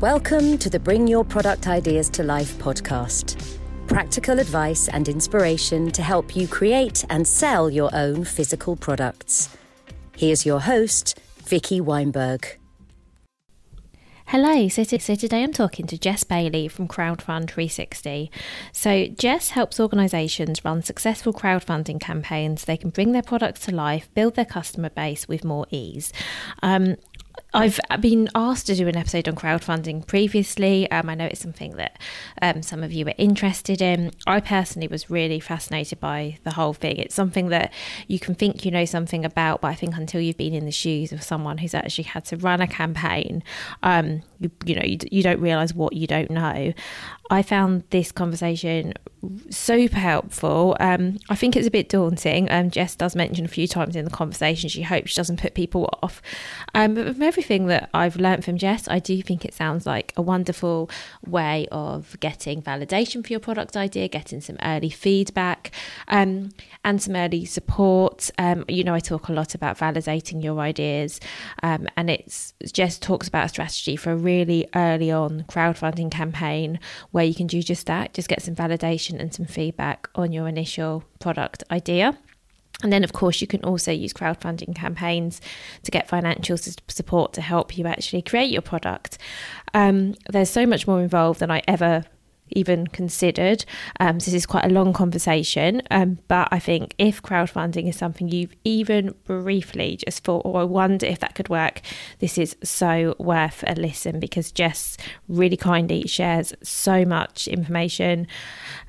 Welcome to the Bring Your Product Ideas to Life podcast. Practical advice and inspiration to help you create and sell your own physical products. Here's your host, Vicky Weinberg. Hello, so, so today I'm talking to Jess Bailey from Crowdfund 360. So, Jess helps organisations run successful crowdfunding campaigns. They can bring their products to life, build their customer base with more ease. Um, I've been asked to do an episode on crowdfunding previously. Um, I know it's something that um, some of you are interested in. I personally was really fascinated by the whole thing. It's something that you can think you know something about, but I think until you've been in the shoes of someone who's actually had to run a campaign, um, you, you know, you, you don't realize what you don't know. I found this conversation super helpful. Um, I think it's a bit daunting. Um, Jess does mention a few times in the conversation she hopes she doesn't put people off. Um, but everything that I've learned from Jess, I do think it sounds like a wonderful way of getting validation for your product idea, getting some early feedback, um, and some early support. Um, you know, I talk a lot about validating your ideas, um, and it's Jess talks about a strategy for a really early on crowdfunding campaign where you can do just that, just get some validation and some feedback on your initial product idea. And then, of course, you can also use crowdfunding campaigns to get financial support to help you actually create your product. Um, there's so much more involved than I ever even considered. Um, so this is quite a long conversation, um, but I think if crowdfunding is something you've even briefly just thought, or oh, I wonder if that could work, this is so worth a listen because Jess really kindly shares so much information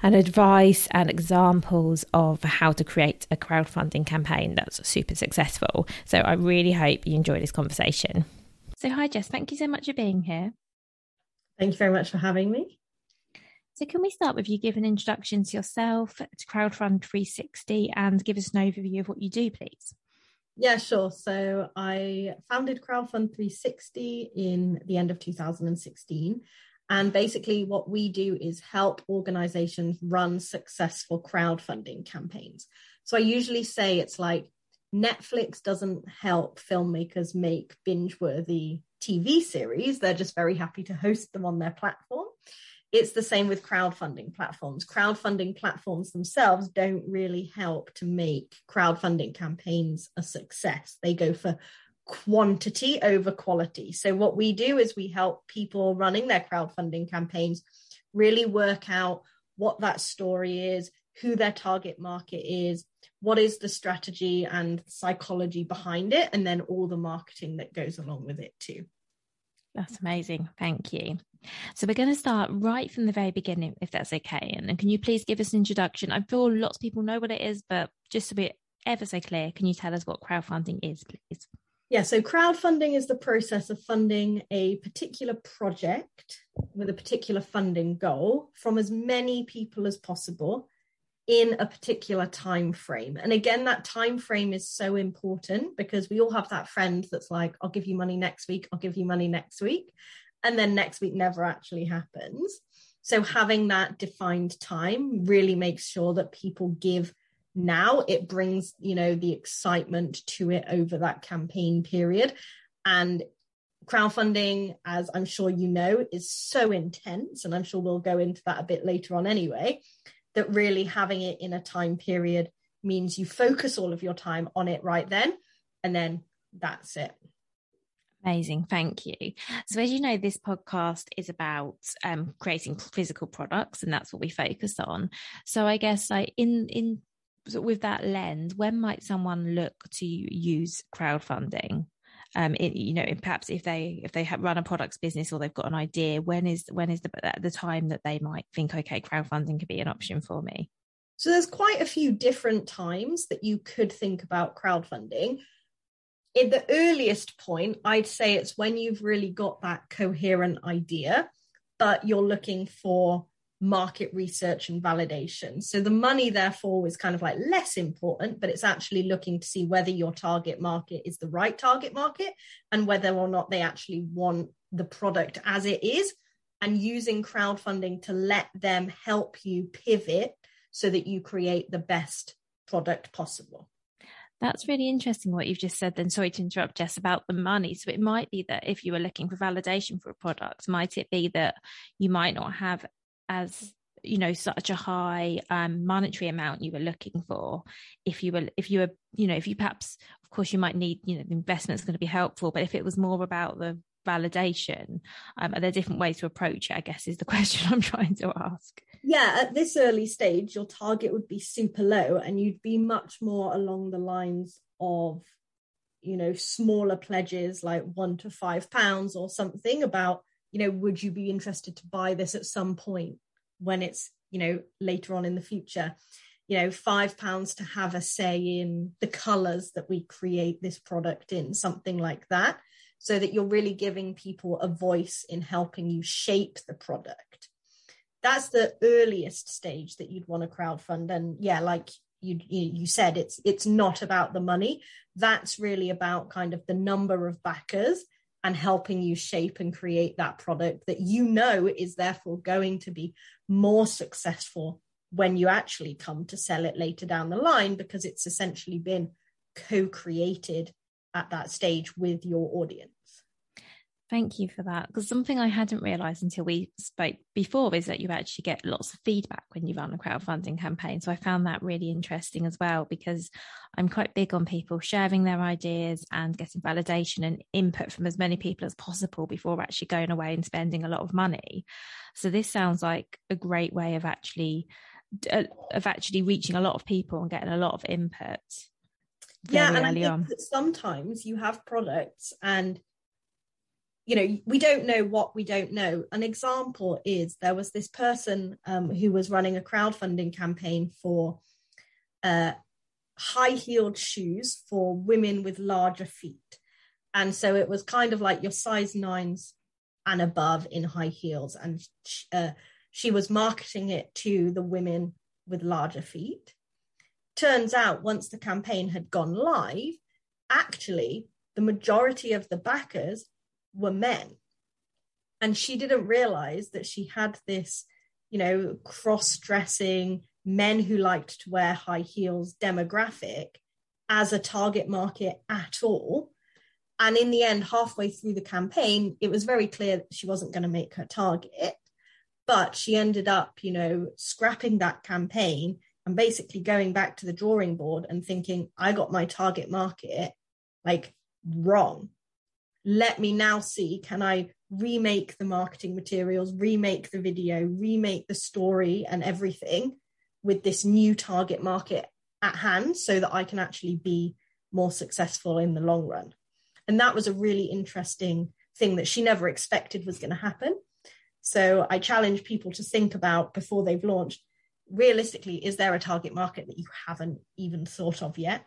and advice and examples of how to create a crowdfunding campaign that's super successful. So I really hope you enjoy this conversation. So, hi, Jess. Thank you so much for being here. Thank you very much for having me. So, can we start with you give an introduction to yourself, to Crowdfund 360, and give us an overview of what you do, please? Yeah, sure. So, I founded Crowdfund 360 in the end of 2016. And basically, what we do is help organizations run successful crowdfunding campaigns. So, I usually say it's like Netflix doesn't help filmmakers make binge worthy TV series, they're just very happy to host them on their platform it's the same with crowdfunding platforms. Crowdfunding platforms themselves don't really help to make crowdfunding campaigns a success. They go for quantity over quality. So, what we do is we help people running their crowdfunding campaigns really work out what that story is, who their target market is, what is the strategy and psychology behind it, and then all the marketing that goes along with it, too. That's amazing. Thank you. So we're going to start right from the very beginning, if that's okay. And, can you please give us an introduction? I feel lots of people know what it is, but just to be ever so clear, can you tell us what crowdfunding is, please? Yeah, so crowdfunding is the process of funding a particular project with a particular funding goal from as many people as possible in a particular time frame and again that time frame is so important because we all have that friend that's like i'll give you money next week i'll give you money next week and then next week never actually happens. So having that defined time really makes sure that people give now. It brings you know the excitement to it over that campaign period. And crowdfunding as i'm sure you know is so intense and i'm sure we'll go into that a bit later on anyway that really having it in a time period means you focus all of your time on it right then and then that's it. Amazing, thank you. So, as you know, this podcast is about um, creating physical products, and that's what we focus on. So, I guess, like in in with that lens, when might someone look to use crowdfunding? Um, it, you know, perhaps if they if they run a products business or they've got an idea, when is when is the the time that they might think, okay, crowdfunding could be an option for me? So, there's quite a few different times that you could think about crowdfunding in the earliest point, I'd say it's when you've really got that coherent idea, but you're looking for market research and validation. So the money, therefore, is kind of like less important, but it's actually looking to see whether your target market is the right target market and whether or not they actually want the product as it is, and using crowdfunding to let them help you pivot so that you create the best product possible. That's really interesting what you've just said. Then, sorry to interrupt, Jess, about the money. So, it might be that if you were looking for validation for a product, might it be that you might not have as you know such a high um, monetary amount you were looking for if you were if you were you know if you perhaps of course you might need you know the investment's going to be helpful but if it was more about the validation um, are there different ways to approach it i guess is the question i'm trying to ask yeah at this early stage your target would be super low and you'd be much more along the lines of you know smaller pledges like one to five pounds or something about you know would you be interested to buy this at some point when it's you know later on in the future you know five pounds to have a say in the colors that we create this product in something like that so that you're really giving people a voice in helping you shape the product. That's the earliest stage that you'd want to crowdfund. And yeah, like you, you said, it's it's not about the money. That's really about kind of the number of backers and helping you shape and create that product that you know is therefore going to be more successful when you actually come to sell it later down the line because it's essentially been co-created at that stage with your audience. Thank you for that. Because something I hadn't realized until we spoke before is that you actually get lots of feedback when you run a crowdfunding campaign. So I found that really interesting as well because I'm quite big on people sharing their ideas and getting validation and input from as many people as possible before actually going away and spending a lot of money. So this sounds like a great way of actually uh, of actually reaching a lot of people and getting a lot of input yeah, and I think that sometimes you have products and you know we don't know what we don't know. An example is there was this person um, who was running a crowdfunding campaign for uh, high heeled shoes for women with larger feet, and so it was kind of like your size nines and above in high heels, and uh, she was marketing it to the women with larger feet. Turns out once the campaign had gone live, actually, the majority of the backers were men. And she didn't realize that she had this, you know, cross dressing men who liked to wear high heels demographic as a target market at all. And in the end, halfway through the campaign, it was very clear that she wasn't going to make her target. But she ended up, you know, scrapping that campaign and basically going back to the drawing board and thinking, I got my target market like wrong. Let me now see, can I remake the marketing materials, remake the video, remake the story and everything with this new target market at hand so that I can actually be more successful in the long run. And that was a really interesting thing that she never expected was going to happen. So I challenge people to think about before they've launched realistically, is there a target market that you haven't even thought of yet?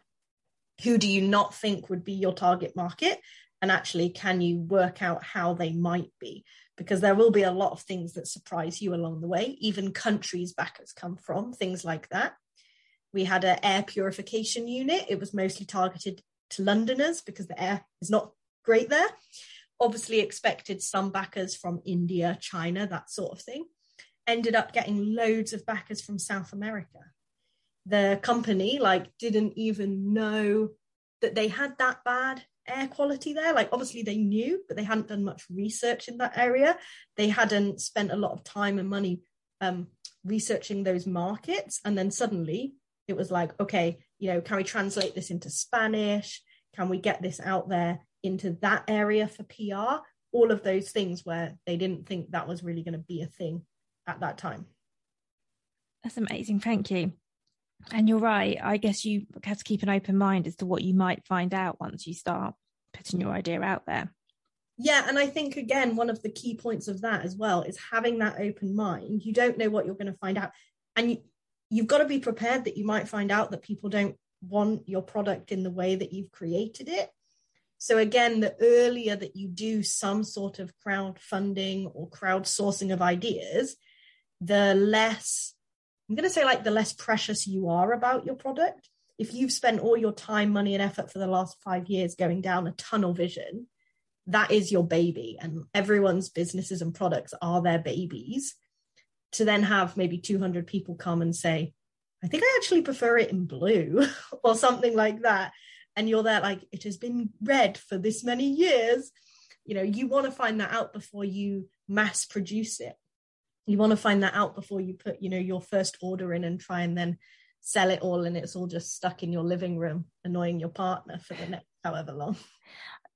Who do you not think would be your target market? And actually, can you work out how they might be? Because there will be a lot of things that surprise you along the way, even countries backers come from, things like that. We had an air purification unit. It was mostly targeted to Londoners because the air is not great there. Obviously, expected some backers from India, China, that sort of thing ended up getting loads of backers from South America. The company like didn't even know that they had that bad air quality there. Like obviously they knew, but they hadn't done much research in that area. They hadn't spent a lot of time and money um, researching those markets. And then suddenly it was like, okay, you know, can we translate this into Spanish? Can we get this out there into that area for PR? All of those things where they didn't think that was really going to be a thing at that time. That's amazing. Thank you. And you're right. I guess you have to keep an open mind as to what you might find out once you start putting your idea out there. Yeah, and I think again, one of the key points of that as well is having that open mind. You don't know what you're going to find out. And you, you've got to be prepared that you might find out that people don't want your product in the way that you've created it. So again, the earlier that you do some sort of crowdfunding or crowdsourcing of ideas, the less I'm going to say like the less precious you are about your product. If you've spent all your time, money, and effort for the last five years going down a tunnel vision, that is your baby. And everyone's businesses and products are their babies. To then have maybe 200 people come and say, I think I actually prefer it in blue or something like that. And you're there like, it has been red for this many years. You know, you want to find that out before you mass produce it you want to find that out before you put you know your first order in and try and then sell it all and it's all just stuck in your living room annoying your partner for the next however long.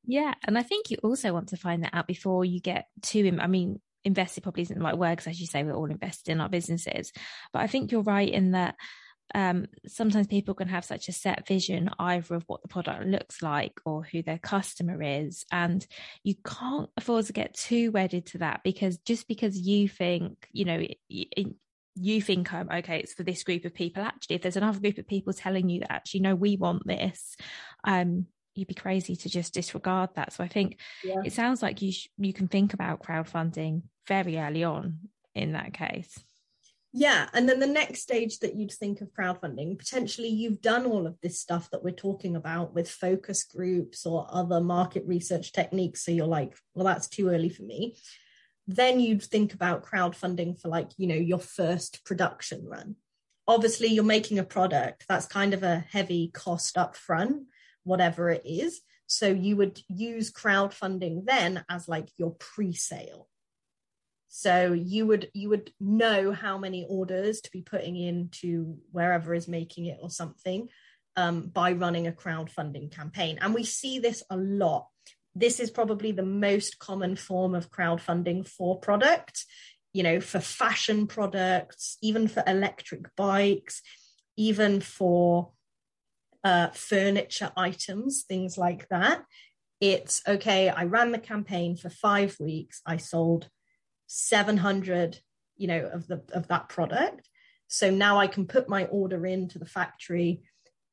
Yeah and i think you also want to find that out before you get too i mean invested probably isn't the right word because as you say we're all invested in our businesses but i think you're right in that um, sometimes people can have such a set vision either of what the product looks like or who their customer is and you can't afford to get too wedded to that because just because you think you know you think um, okay it's for this group of people actually if there's another group of people telling you that actually no we want this um you'd be crazy to just disregard that so i think yeah. it sounds like you sh- you can think about crowdfunding very early on in that case yeah. And then the next stage that you'd think of crowdfunding, potentially you've done all of this stuff that we're talking about with focus groups or other market research techniques. So you're like, well, that's too early for me. Then you'd think about crowdfunding for like, you know, your first production run. Obviously, you're making a product that's kind of a heavy cost up front, whatever it is. So you would use crowdfunding then as like your pre sale so you would you would know how many orders to be putting into wherever is making it or something um, by running a crowdfunding campaign. And we see this a lot. This is probably the most common form of crowdfunding for product, you know, for fashion products, even for electric bikes, even for uh, furniture items, things like that. It's okay, I ran the campaign for five weeks, I sold 700 you know of the of that product. So now i can put my order into the factory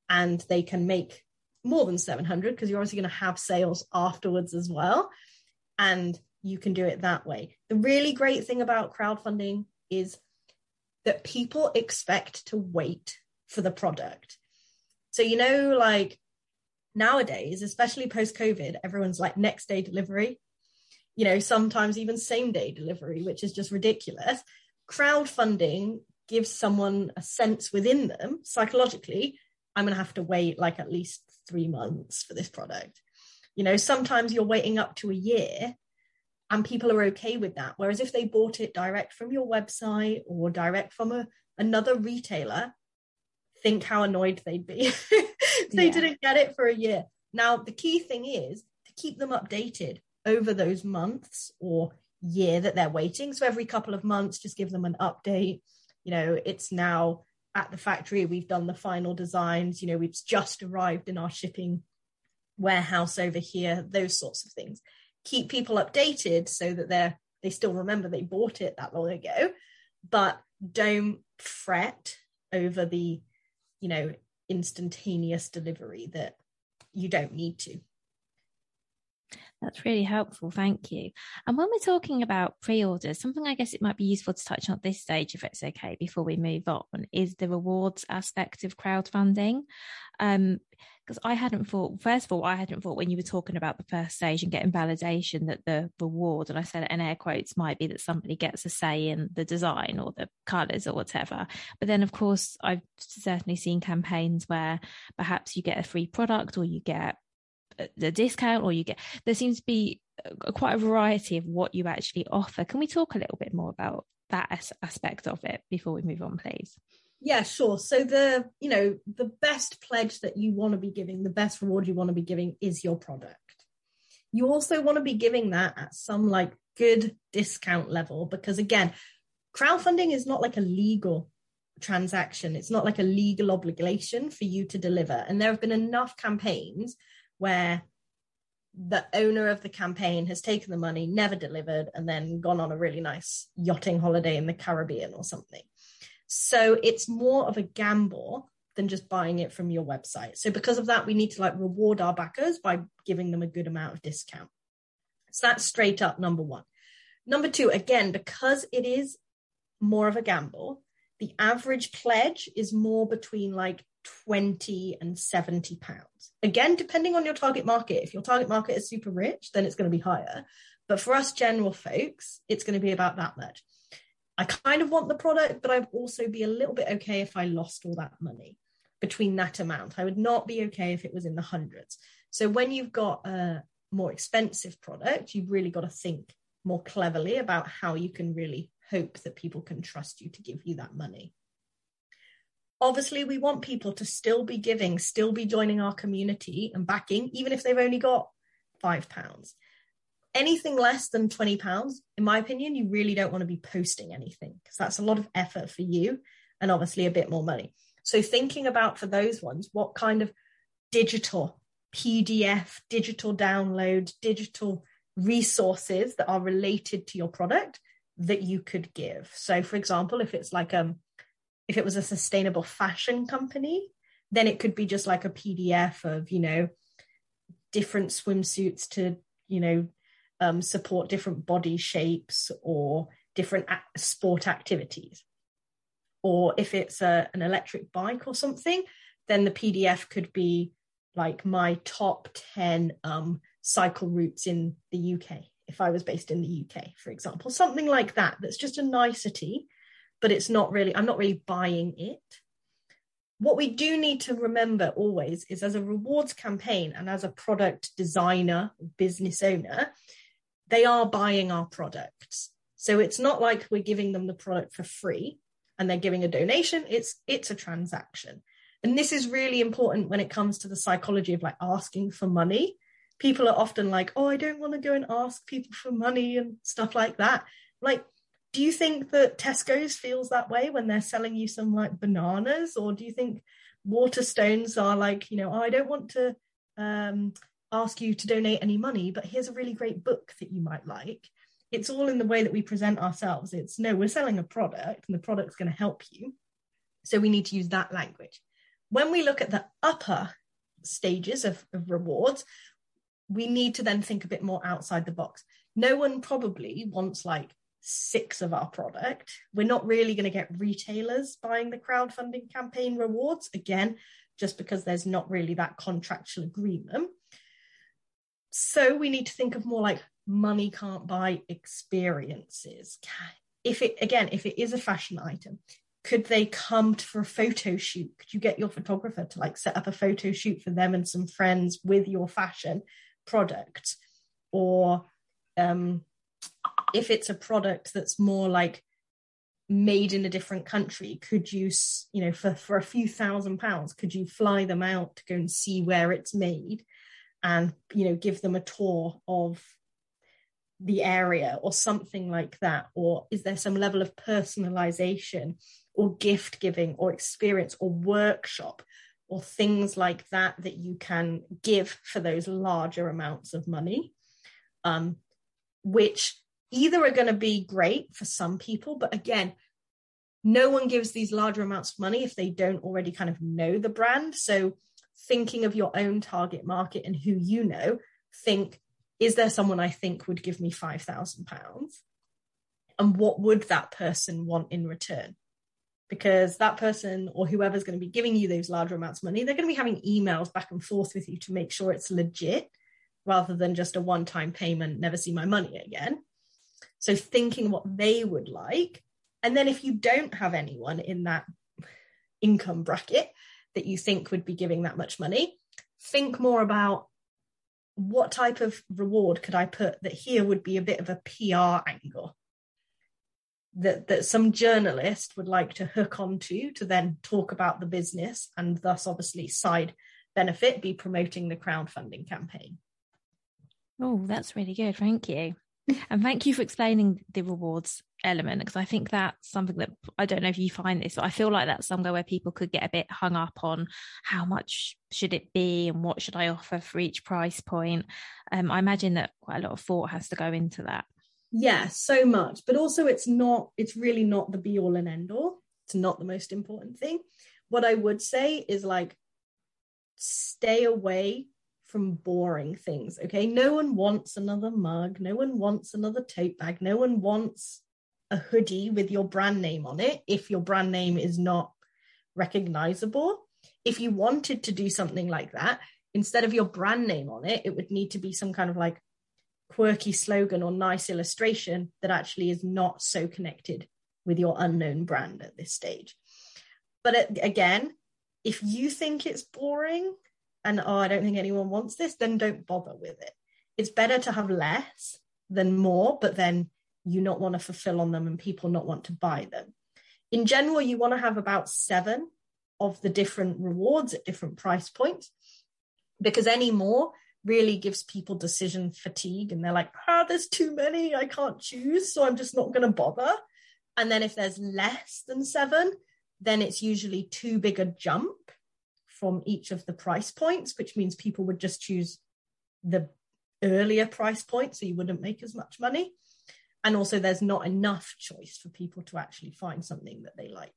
and they can make more than 700 because you're obviously going to have sales afterwards as well. And you can do it that way. The really great thing about crowdfunding is that people expect to wait for the product. So you know like nowadays especially post covid everyone's like next day delivery you know, sometimes even same day delivery, which is just ridiculous. Crowdfunding gives someone a sense within them psychologically, I'm going to have to wait like at least three months for this product. You know, sometimes you're waiting up to a year and people are okay with that. Whereas if they bought it direct from your website or direct from a, another retailer, think how annoyed they'd be if they yeah. didn't get it for a year. Now, the key thing is to keep them updated over those months or year that they're waiting. So every couple of months, just give them an update. You know, it's now at the factory, we've done the final designs, you know, we've just arrived in our shipping warehouse over here, those sorts of things. Keep people updated so that they're they still remember they bought it that long ago, but don't fret over the, you know, instantaneous delivery that you don't need to. That's really helpful. Thank you. And when we're talking about pre orders, something I guess it might be useful to touch on at this stage, if it's okay, before we move on, is the rewards aspect of crowdfunding. Um, because I hadn't thought, first of all, I hadn't thought when you were talking about the first stage and getting validation that the reward, and I said it in air quotes, might be that somebody gets a say in the design or the colours or whatever. But then, of course, I've certainly seen campaigns where perhaps you get a free product or you get the discount or you get there seems to be uh, quite a variety of what you actually offer can we talk a little bit more about that as- aspect of it before we move on please Yeah, sure. So the, you know, the best pledge that you want to be giving, the best reward you want to be giving is your product. You also want to be giving that at some like good discount level because again, crowdfunding is not like a legal transaction. It's not like a legal obligation for you to deliver. And there have been enough campaigns where the owner of the campaign has taken the money, never delivered, and then gone on a really nice yachting holiday in the Caribbean or something. So it's more of a gamble than just buying it from your website. So because of that, we need to like reward our backers by giving them a good amount of discount. So that's straight up number one. Number two, again, because it is more of a gamble, the average pledge is more between like 20 and 70 pounds. Again, depending on your target market. If your target market is super rich, then it's going to be higher. But for us general folks, it's going to be about that much. I kind of want the product, but I'd also be a little bit okay if I lost all that money between that amount. I would not be okay if it was in the hundreds. So when you've got a more expensive product, you've really got to think more cleverly about how you can really hope that people can trust you to give you that money. Obviously, we want people to still be giving, still be joining our community and backing, even if they've only got five pounds. Anything less than 20 pounds, in my opinion, you really don't want to be posting anything because that's a lot of effort for you and obviously a bit more money. So, thinking about for those ones, what kind of digital PDF, digital download, digital resources that are related to your product that you could give. So, for example, if it's like um, if it was a sustainable fashion company, then it could be just like a PDF of you know different swimsuits to you know um, support different body shapes or different sport activities. Or if it's a, an electric bike or something, then the PDF could be like my top 10 um, cycle routes in the UK if I was based in the UK, for example, something like that. That's just a nicety, but it's not really, I'm not really buying it. What we do need to remember always is as a rewards campaign and as a product designer, business owner, they are buying our products. So it's not like we're giving them the product for free and they're giving a donation. It's it's a transaction. And this is really important when it comes to the psychology of like asking for money people are often like, oh, I don't want to go and ask people for money and stuff like that. Like, do you think that Tesco's feels that way when they're selling you some like bananas? Or do you think Waterstones are like, you know, oh, I don't want to um, ask you to donate any money, but here's a really great book that you might like. It's all in the way that we present ourselves. It's no, we're selling a product and the product's going to help you. So we need to use that language. When we look at the upper stages of, of rewards, we need to then think a bit more outside the box. No one probably wants like six of our product. We're not really going to get retailers buying the crowdfunding campaign rewards again, just because there's not really that contractual agreement. So we need to think of more like money can't buy experiences. If it again, if it is a fashion item, could they come for a photo shoot? Could you get your photographer to like set up a photo shoot for them and some friends with your fashion product or um, if it's a product that's more like made in a different country could you you know for for a few thousand pounds could you fly them out to go and see where it's made and you know give them a tour of the area or something like that? Or is there some level of personalization or gift giving or experience or workshop or things like that that you can give for those larger amounts of money, um, which either are going to be great for some people, but again, no one gives these larger amounts of money if they don't already kind of know the brand. So, thinking of your own target market and who you know, think, is there someone I think would give me £5,000? And what would that person want in return? Because that person or whoever's going to be giving you those larger amounts of money, they're going to be having emails back and forth with you to make sure it's legit rather than just a one time payment, never see my money again. So, thinking what they would like. And then, if you don't have anyone in that income bracket that you think would be giving that much money, think more about what type of reward could I put that here would be a bit of a PR angle that that some journalist would like to hook onto to then talk about the business and thus obviously side benefit be promoting the crowdfunding campaign. Oh, that's really good. Thank you. and thank you for explaining the rewards element because I think that's something that I don't know if you find this, but I feel like that's somewhere where people could get a bit hung up on how much should it be and what should I offer for each price point. Um, I imagine that quite a lot of thought has to go into that. Yeah, so much. But also it's not, it's really not the be all and end all. It's not the most important thing. What I would say is like stay away from boring things. Okay. No one wants another mug. No one wants another tote bag. No one wants a hoodie with your brand name on it if your brand name is not recognizable. If you wanted to do something like that, instead of your brand name on it, it would need to be some kind of like quirky slogan or nice illustration that actually is not so connected with your unknown brand at this stage. But again, if you think it's boring and oh, I don't think anyone wants this, then don't bother with it. It's better to have less than more, but then you not want to fulfill on them and people not want to buy them. In general, you want to have about seven of the different rewards at different price points because any more really gives people decision fatigue and they're like, ah, there's too many, I can't choose, so I'm just not going to bother. And then if there's less than seven, then it's usually too big a jump from each of the price points, which means people would just choose the earlier price point, so you wouldn't make as much money. And also, there's not enough choice for people to actually find something that they like.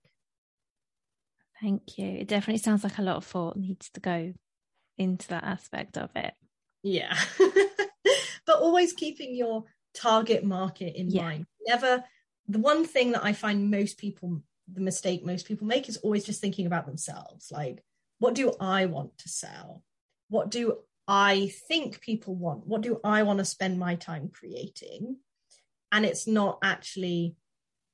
Thank you. It definitely sounds like a lot of thought needs to go into that aspect of it. Yeah. but always keeping your target market in yeah. mind. Never, the one thing that I find most people, the mistake most people make is always just thinking about themselves. Like, what do I want to sell? What do I think people want? What do I want to spend my time creating? And it's not actually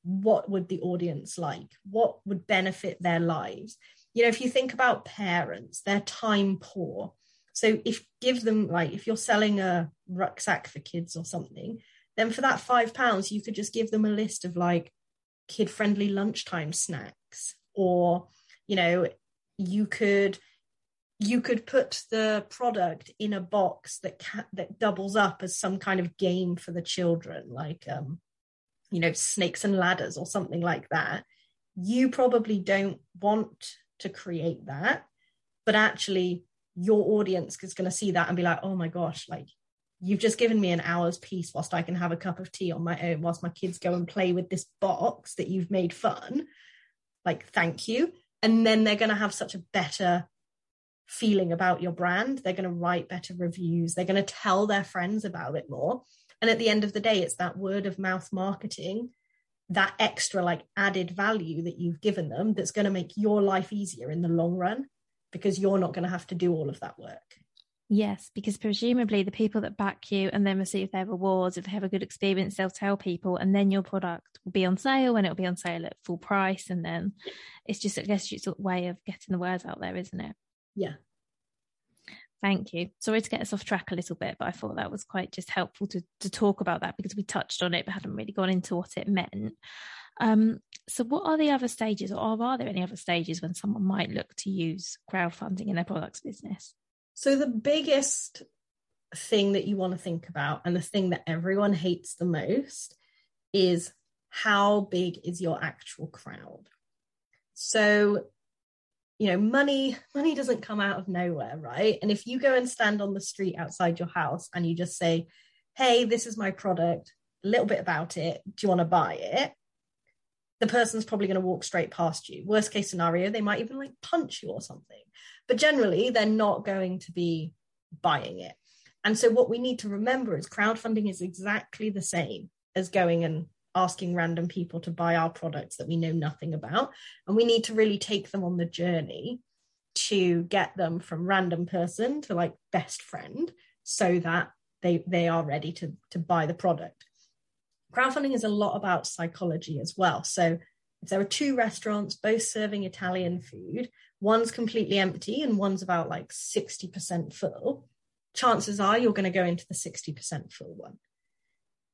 what would the audience like? What would benefit their lives? You know, if you think about parents, they're time poor. So if give them like if you're selling a rucksack for kids or something, then for that five pounds, you could just give them a list of like kid friendly lunchtime snacks. Or you know you could you could put the product in a box that ca- that doubles up as some kind of game for the children like um you know snakes and ladders or something like that. You probably don't want to create that but actually your audience is going to see that and be like oh my gosh like you've just given me an hour's peace whilst i can have a cup of tea on my own whilst my kids go and play with this box that you've made fun like thank you and then they're going to have such a better feeling about your brand. They're going to write better reviews. They're going to tell their friends about it more. And at the end of the day, it's that word of mouth marketing, that extra like added value that you've given them that's going to make your life easier in the long run because you're not going to have to do all of that work. Yes, because presumably the people that back you and then receive their rewards, if they have a good experience, they'll tell people, and then your product will be on sale and it'll be on sale at full price. And then it's just, I guess, it's a way of getting the words out there, isn't it? Yeah. Thank you. Sorry to get us off track a little bit, but I thought that was quite just helpful to to talk about that because we touched on it but hadn't really gone into what it meant. Um, so, what are the other stages, or are there any other stages when someone might look to use crowdfunding in their products business? So, the biggest thing that you want to think about, and the thing that everyone hates the most, is how big is your actual crowd? So, you know, money money doesn't come out of nowhere, right? And if you go and stand on the street outside your house and you just say, "Hey, this is my product, a little bit about it. Do you want to buy it?" The person's probably going to walk straight past you. Worst case scenario, they might even like punch you or something. But generally, they're not going to be buying it. And so, what we need to remember is crowdfunding is exactly the same as going and asking random people to buy our products that we know nothing about. And we need to really take them on the journey to get them from random person to like best friend so that they they are ready to to buy the product. Crowdfunding is a lot about psychology as well. So if there are two restaurants both serving Italian food, one's completely empty and one's about like 60% full, chances are you're going to go into the 60% full one.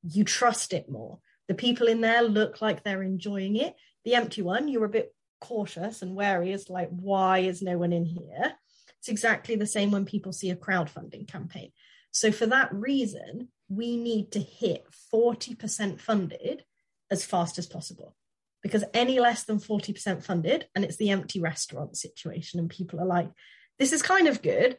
You trust it more. The people in there look like they're enjoying it. The empty one, you're a bit cautious and wary as like, why is no one in here? It's exactly the same when people see a crowdfunding campaign. So for that reason, we need to hit 40% funded as fast as possible. Because any less than 40% funded and it's the empty restaurant situation and people are like this is kind of good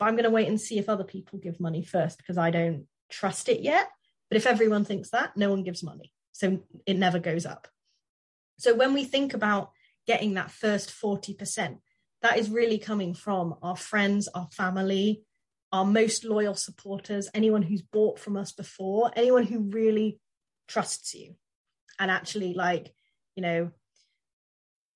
but i'm going to wait and see if other people give money first because i don't trust it yet. But if everyone thinks that no one gives money. So it never goes up. So when we think about getting that first 40% that is really coming from our friends our family our most loyal supporters anyone who's bought from us before anyone who really trusts you and actually like you know,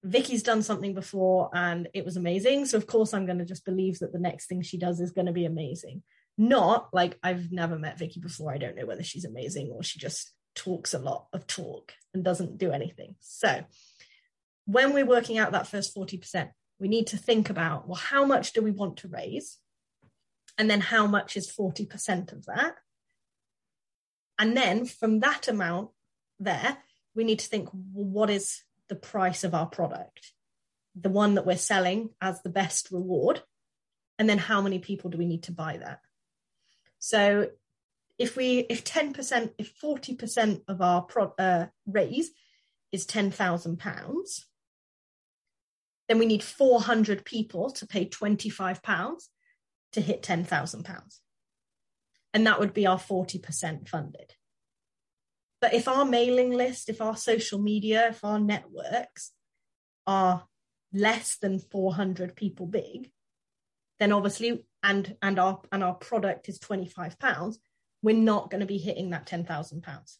Vicky's done something before and it was amazing. So of course I'm going to just believe that the next thing she does is going to be amazing. Not like I've never met Vicky before. I don't know whether she's amazing or she just talks a lot of talk and doesn't do anything. So when we're working out that first 40%, we need to think about, well, how much do we want to raise? And then how much is 40% of that? And then from that amount there, we need to think well, what is the price of our product? The one that we're selling as the best reward? And then how many people do we need to buy that? So if we if 10% if 40% of our pro, uh, raise is 10,000 pounds then we need 400 people to pay 25 pounds to hit 10,000 pounds and that would be our 40% funded but if our mailing list, if our social media, if our networks are less than 400 people big, then obviously, and and our and our product is 25 pounds, we're not going to be hitting that 10,000 pounds.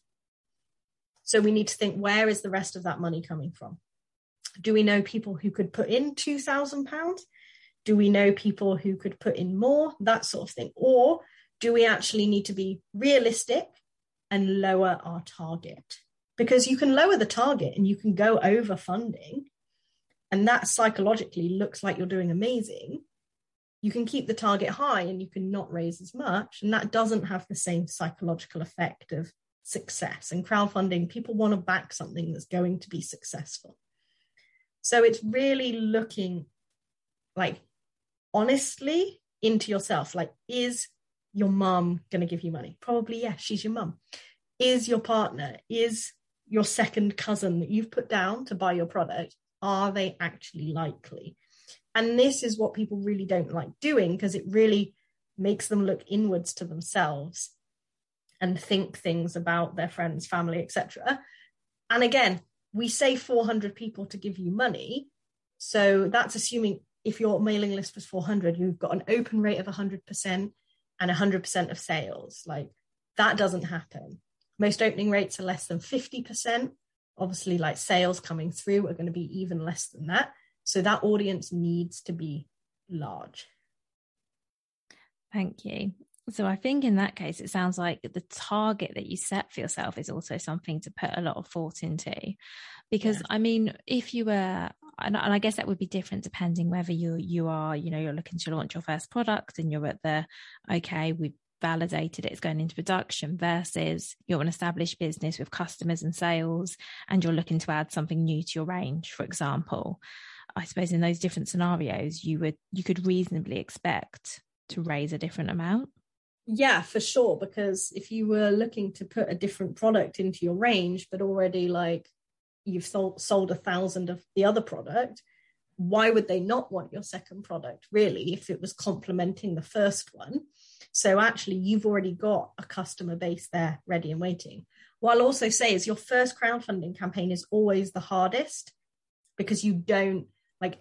So we need to think where is the rest of that money coming from? Do we know people who could put in 2,000 pounds? Do we know people who could put in more? That sort of thing. Or do we actually need to be realistic and lower our target because you can lower the target and you can go over funding and that psychologically looks like you're doing amazing you can keep the target high and you can not raise as much and that doesn't have the same psychological effect of success and crowdfunding people want to back something that's going to be successful so it's really looking like honestly into yourself like is your mum going to give you money? Probably, yes, she's your mum. Is your partner, is your second cousin that you've put down to buy your product, are they actually likely? And this is what people really don't like doing because it really makes them look inwards to themselves and think things about their friends, family, etc. And again, we say 400 people to give you money. So that's assuming if your mailing list was 400, you've got an open rate of 100%, and 100% of sales. Like that doesn't happen. Most opening rates are less than 50%. Obviously, like sales coming through are going to be even less than that. So that audience needs to be large. Thank you. So I think in that case, it sounds like the target that you set for yourself is also something to put a lot of thought into. Because yeah. I mean, if you were, and, I guess that would be different depending whether you you are, you know, you're looking to launch your first product and you're at the okay, we've validated it's going into production versus you're an established business with customers and sales and you're looking to add something new to your range, for example. I suppose in those different scenarios, you would you could reasonably expect to raise a different amount. Yeah, for sure. Because if you were looking to put a different product into your range, but already like you've sold, sold a thousand of the other product, why would they not want your second product really if it was complementing the first one? So actually, you've already got a customer base there ready and waiting. What I'll also say is your first crowdfunding campaign is always the hardest because you don't like,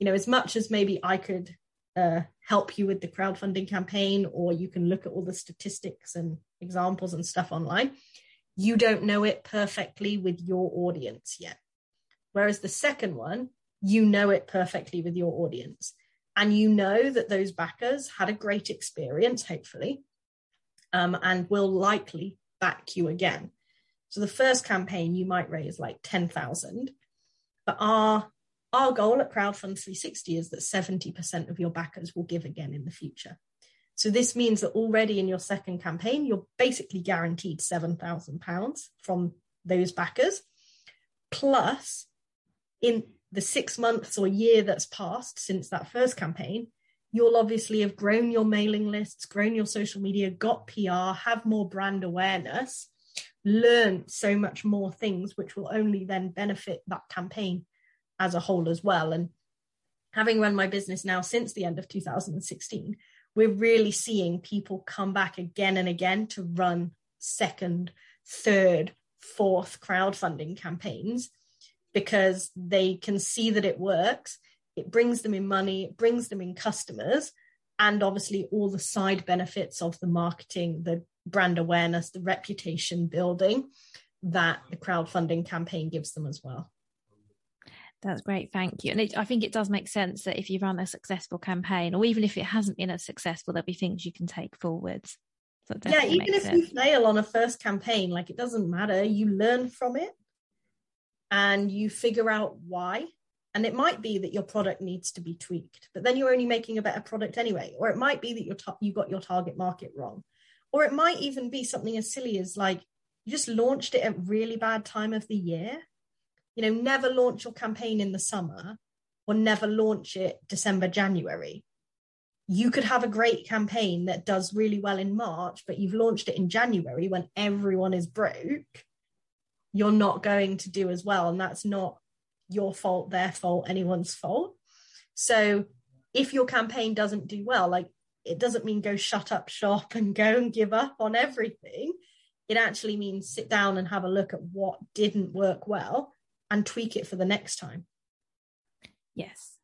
you know, as much as maybe I could uh, help you with the crowdfunding campaign, or you can look at all the statistics and examples and stuff online. You don't know it perfectly with your audience yet. Whereas the second one, you know it perfectly with your audience. And you know that those backers had a great experience, hopefully, um, and will likely back you again. So the first campaign, you might raise like 10,000, but our our goal at Crowdfund 360 is that 70% of your backers will give again in the future. So this means that already in your second campaign, you're basically guaranteed £7,000 from those backers. Plus, in the six months or year that's passed since that first campaign, you'll obviously have grown your mailing lists, grown your social media, got PR, have more brand awareness, learned so much more things, which will only then benefit that campaign as a whole as well. And having run my business now since the end of 2016, we're really seeing people come back again and again to run second, third, fourth crowdfunding campaigns because they can see that it works. It brings them in money, it brings them in customers, and obviously all the side benefits of the marketing, the brand awareness, the reputation building that the crowdfunding campaign gives them as well. That's great, thank you. And it, I think it does make sense that if you run a successful campaign, or even if it hasn't been as successful, there'll be things you can take forwards. So yeah, even if sense. you fail on a first campaign, like it doesn't matter. You learn from it, and you figure out why. And it might be that your product needs to be tweaked, but then you're only making a better product anyway. Or it might be that you're ta- you got your target market wrong, or it might even be something as silly as like you just launched it at really bad time of the year you know, never launch your campaign in the summer or never launch it December, January. You could have a great campaign that does really well in March, but you've launched it in January when everyone is broke. You're not going to do as well. And that's not your fault, their fault, anyone's fault. So if your campaign doesn't do well, like it doesn't mean go shut up shop and go and give up on everything. It actually means sit down and have a look at what didn't work well and tweak it for the next time. Yes.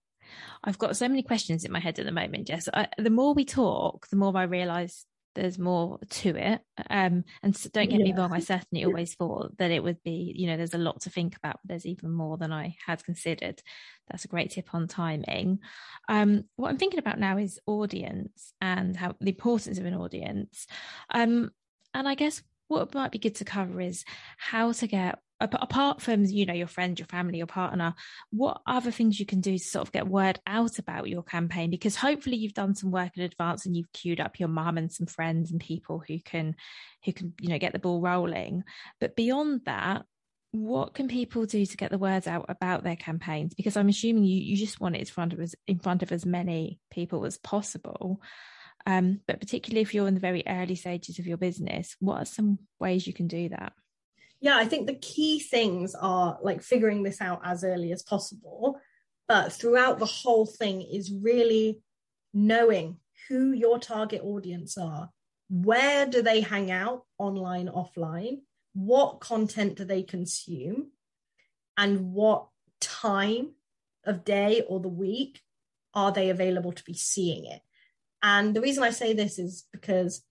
I've got so many questions in my head at the moment, Jess. I, the more we talk, the more I realise there's more to it. Um, and so don't get yeah. me wrong, I certainly always thought that it would be, you know, there's a lot to think about. But there's even more than I had considered. That's a great tip on timing. Um, what I'm thinking about now is audience and how the importance of an audience. Um, and I guess what might be good to cover is how to get apart from you know your friend your family your partner what other things you can do to sort of get word out about your campaign because hopefully you've done some work in advance and you've queued up your mum and some friends and people who can who can you know get the ball rolling. But beyond that what can people do to get the words out about their campaigns? Because i'm assuming you, you just want it in front of us in front of as many people as possible um, but particularly if you're in the very early stages of your business what are some ways you can do that yeah, I think the key things are like figuring this out as early as possible. But throughout the whole thing is really knowing who your target audience are. Where do they hang out online, offline? What content do they consume? And what time of day or the week are they available to be seeing it? And the reason I say this is because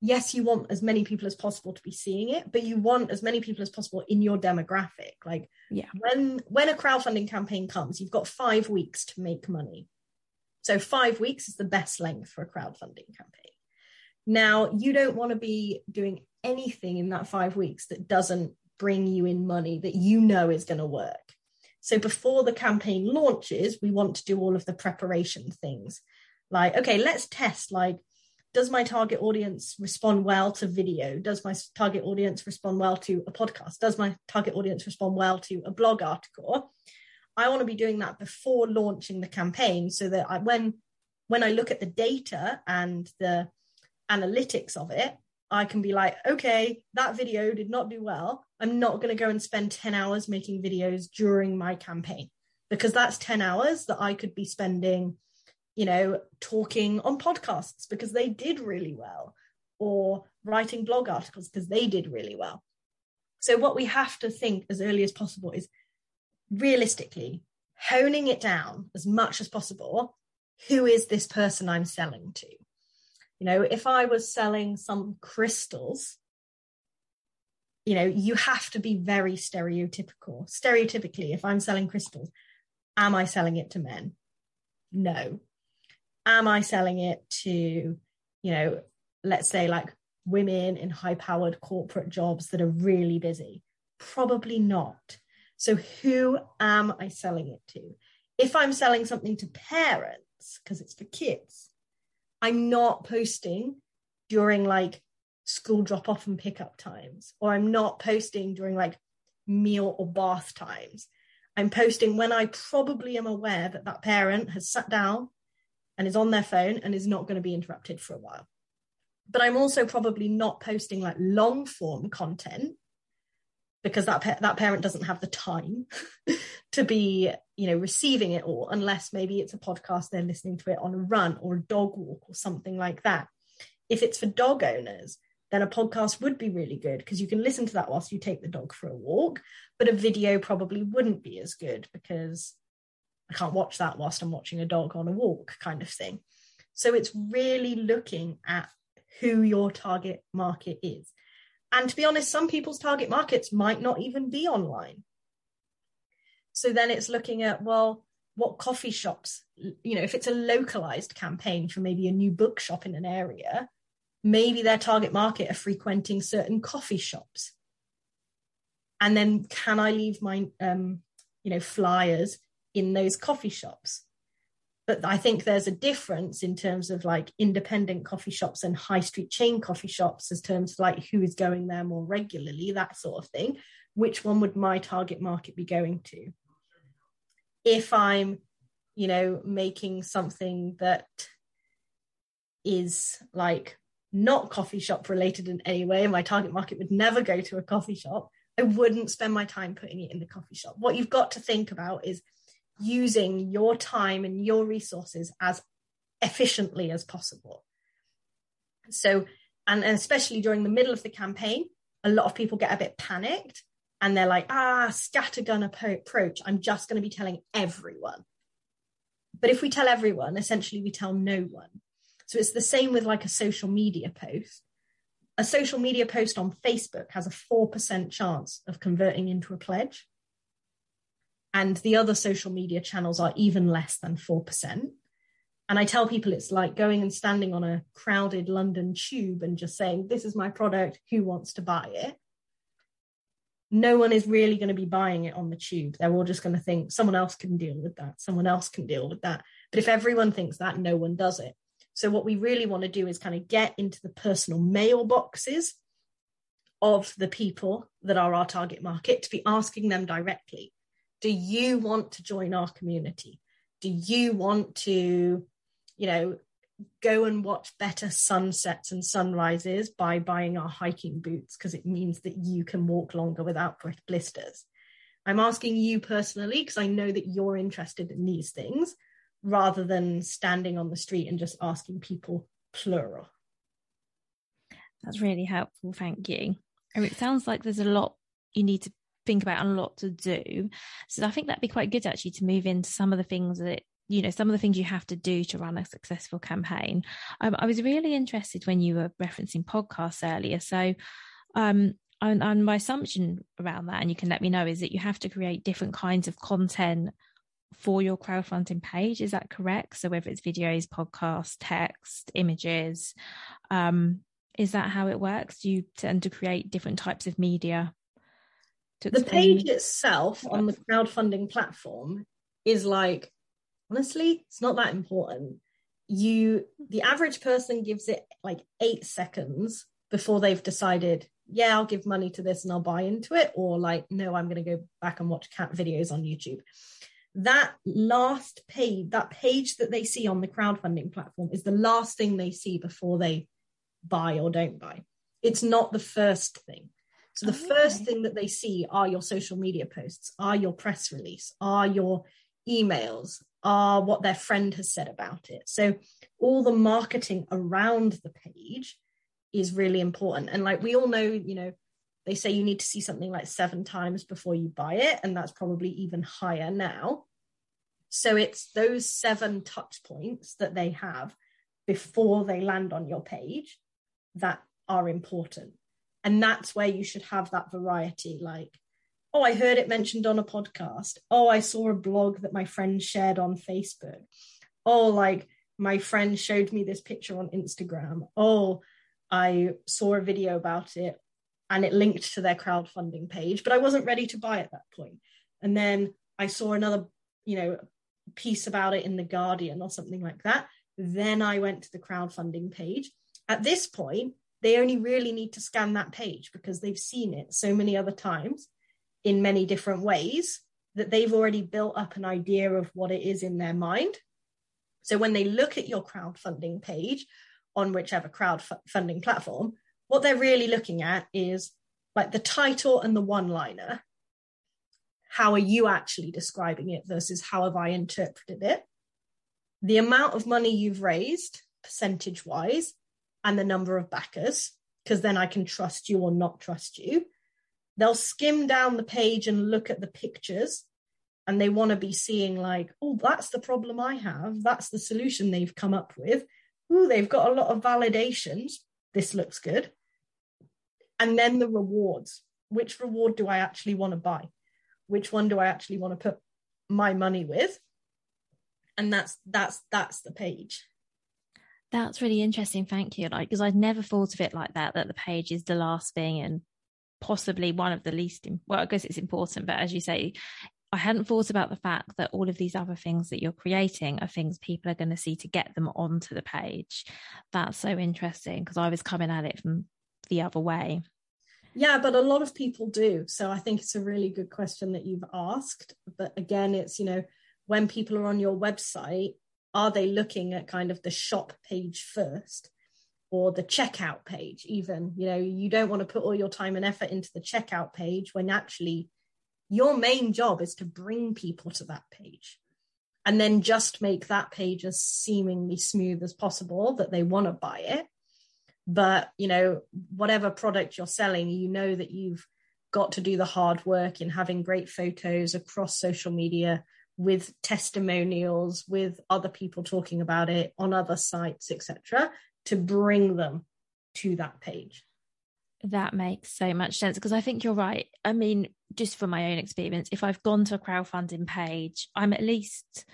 yes, you want as many people as possible to be seeing it, but you want as many people as possible in your demographic. Like yeah. when when a crowdfunding campaign comes, you've got five weeks to make money. So five weeks is the best length for a crowdfunding campaign. Now you don't want to be doing anything in that five weeks that doesn't bring you in money that you know is going to work. So before the campaign launches, we want to do all of the preparation things. Like, okay, let's test like does my target audience respond well to video? Does my target audience respond well to a podcast? Does my target audience respond well to a blog article? I want to be doing that before launching the campaign so that I, when when I look at the data and the analytics of it, I can be like, okay, that video did not do well. I'm not going to go and spend 10 hours making videos during my campaign because that's 10 hours that I could be spending you know, talking on podcasts because they did really well, or writing blog articles because they did really well. So, what we have to think as early as possible is realistically honing it down as much as possible. Who is this person I'm selling to? You know, if I was selling some crystals, you know, you have to be very stereotypical. Stereotypically, if I'm selling crystals, am I selling it to men? No am I selling it to, you know, let's say like women in high powered corporate jobs that are really busy? Probably not. So, who am I selling it to? If I'm selling something to parents, because it's for kids, I'm not posting during like school drop off and pickup times, or I'm not posting during like meal or bath times. I'm posting when I probably am aware that that parent has sat down and is on their phone and is not going to be interrupted for a while. But I'm also probably not posting like long form content because that pa- that parent doesn't have the time to be you know receiving it all unless maybe it's a podcast they're listening to it on a run or a dog walk or something like that if it's for dog owners then a podcast would be really good because you can listen to that whilst you take the dog for a walk but a video probably wouldn't be as good because i can't watch that whilst i'm watching a dog on a walk kind of thing so it's really looking at who your target market is and to be honest, some people's target markets might not even be online. So then it's looking at, well, what coffee shops, you know, if it's a localized campaign for maybe a new bookshop in an area, maybe their target market are frequenting certain coffee shops. And then can I leave my, um, you know, flyers in those coffee shops? but I think there's a difference in terms of like independent coffee shops and high street chain coffee shops as terms of like who is going there more regularly, that sort of thing. Which one would my target market be going to? If I'm, you know, making something that is like not coffee shop related in any way, my target market would never go to a coffee shop. I wouldn't spend my time putting it in the coffee shop. What you've got to think about is using your time and your resources as efficiently as possible. So, and, and especially during the middle of the campaign, a lot of people get a bit panicked and they're like, ah, scattergun approach. I'm just going to be telling everyone. But if we tell everyone, essentially we tell no one. So it's the same with like a social media post. A social media post on Facebook has a 4% chance of converting into a pledge and the other social media channels are even less than 4%. And I tell people it's like going and standing on a crowded London tube and just saying, This is my product, who wants to buy it? No one is really going to be buying it on the tube. They're all just going to think someone else can deal with that, someone else can deal with that. But if everyone thinks that, no one does it. So, what we really want to do is kind of get into the personal mailboxes of the people that are our target market to be asking them directly do you want to join our community? Do you want to, you know, go and watch better sunsets and sunrises by buying our hiking boots because it means that you can walk longer without blisters? I'm asking you personally because I know that you're interested in these things rather than standing on the street and just asking people plural. That's really helpful. Thank you. And it sounds like there's a lot you need to think about and a lot to do. So I think that'd be quite good actually to move into some of the things that you know some of the things you have to do to run a successful campaign. Um, I was really interested when you were referencing podcasts earlier. So um, and, and my assumption around that, and you can let me know, is that you have to create different kinds of content for your crowdfunding page. Is that correct? So whether it's videos, podcasts, text, images, um, is that how it works? Do you tend to create different types of media the page itself on the crowdfunding platform is like honestly it's not that important. You the average person gives it like eight seconds before they've decided yeah i'll give money to this and i'll buy into it or like no i'm going to go back and watch cat videos on youtube. That last page that page that they see on the crowdfunding platform is the last thing they see before they buy or don't buy. It's not the first thing so the oh, first thing that they see are your social media posts, are your press release, are your emails, are what their friend has said about it. So all the marketing around the page is really important. And like we all know, you know, they say you need to see something like seven times before you buy it, and that's probably even higher now. So it's those seven touch points that they have before they land on your page that are important. And that's where you should have that variety. Like, oh, I heard it mentioned on a podcast. Oh, I saw a blog that my friend shared on Facebook. Oh, like my friend showed me this picture on Instagram. Oh, I saw a video about it and it linked to their crowdfunding page, but I wasn't ready to buy at that point. And then I saw another, you know, piece about it in the Guardian or something like that. Then I went to the crowdfunding page. At this point, they only really need to scan that page because they've seen it so many other times in many different ways that they've already built up an idea of what it is in their mind. So when they look at your crowdfunding page on whichever crowdfunding platform, what they're really looking at is like the title and the one liner. How are you actually describing it versus how have I interpreted it? The amount of money you've raised, percentage wise, and the number of backers, because then I can trust you or not trust you. They'll skim down the page and look at the pictures and they want to be seeing like, oh, that's the problem I have. That's the solution they've come up with. Oh, they've got a lot of validations. This looks good. And then the rewards. Which reward do I actually want to buy? Which one do I actually want to put my money with? And that's that's that's the page. That's really interesting. Thank you. Like, because I'd never thought of it like that, that the page is the last thing and possibly one of the least, well, I guess it's important, but as you say, I hadn't thought about the fact that all of these other things that you're creating are things people are going to see to get them onto the page. That's so interesting because I was coming at it from the other way. Yeah, but a lot of people do. So I think it's a really good question that you've asked. But again, it's, you know, when people are on your website, are they looking at kind of the shop page first or the checkout page even? You know you don't want to put all your time and effort into the checkout page when actually your main job is to bring people to that page and then just make that page as seemingly smooth as possible that they want to buy it. But you know whatever product you're selling you know that you've got to do the hard work in having great photos across social media with testimonials, with other people talking about it on other sites, etc., to bring them to that page. That makes so much sense because I think you're right. I mean, just from my own experience, if I've gone to a crowdfunding page, I'm at least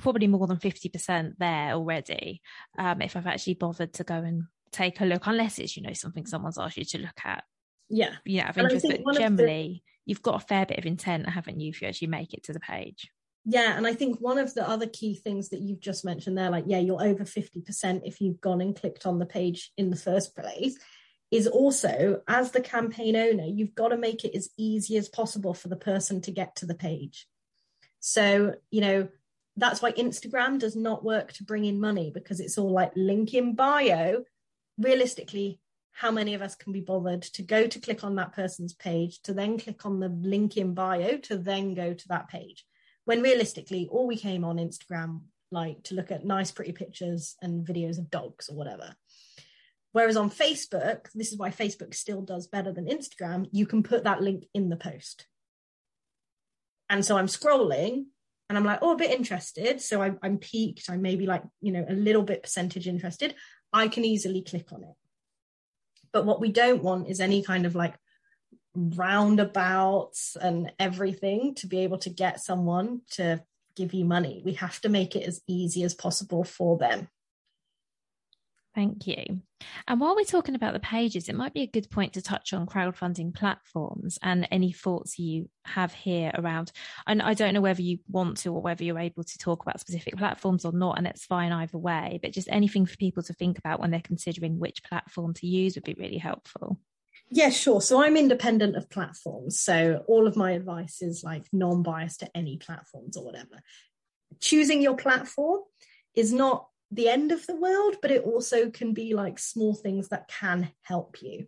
probably more than 50% there already. Um, if I've actually bothered to go and take a look, unless it's, you know, something someone's asked you to look at. Yeah. Yeah, of interest. But generally, the... you've got a fair bit of intent, haven't you, if you actually make it to the page? Yeah, and I think one of the other key things that you've just mentioned there, like, yeah, you're over 50% if you've gone and clicked on the page in the first place, is also as the campaign owner, you've got to make it as easy as possible for the person to get to the page. So, you know, that's why Instagram does not work to bring in money because it's all like link in bio. Realistically, how many of us can be bothered to go to click on that person's page, to then click on the link in bio, to then go to that page? When realistically all we came on Instagram like to look at nice pretty pictures and videos of dogs or whatever. Whereas on Facebook, this is why Facebook still does better than Instagram, you can put that link in the post. And so I'm scrolling and I'm like, oh, a bit interested. So I, I'm piqued. I'm maybe like, you know, a little bit percentage interested. I can easily click on it. But what we don't want is any kind of like roundabouts and everything to be able to get someone to give you money. We have to make it as easy as possible for them. Thank you. And while we're talking about the pages, it might be a good point to touch on crowdfunding platforms and any thoughts you have here around. And I don't know whether you want to or whether you're able to talk about specific platforms or not, and it's fine either way, but just anything for people to think about when they're considering which platform to use would be really helpful. Yeah, sure. So I'm independent of platforms. So all of my advice is like non biased to any platforms or whatever. Choosing your platform is not the end of the world, but it also can be like small things that can help you.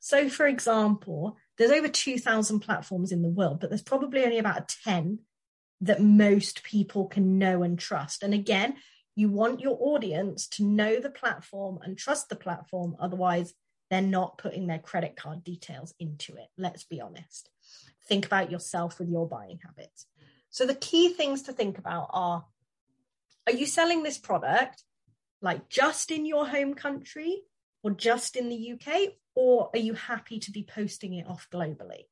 So, for example, there's over 2,000 platforms in the world, but there's probably only about 10 that most people can know and trust. And again, you want your audience to know the platform and trust the platform. Otherwise, they're not putting their credit card details into it. Let's be honest. Think about yourself with your buying habits. So, the key things to think about are are you selling this product like just in your home country or just in the UK, or are you happy to be posting it off globally?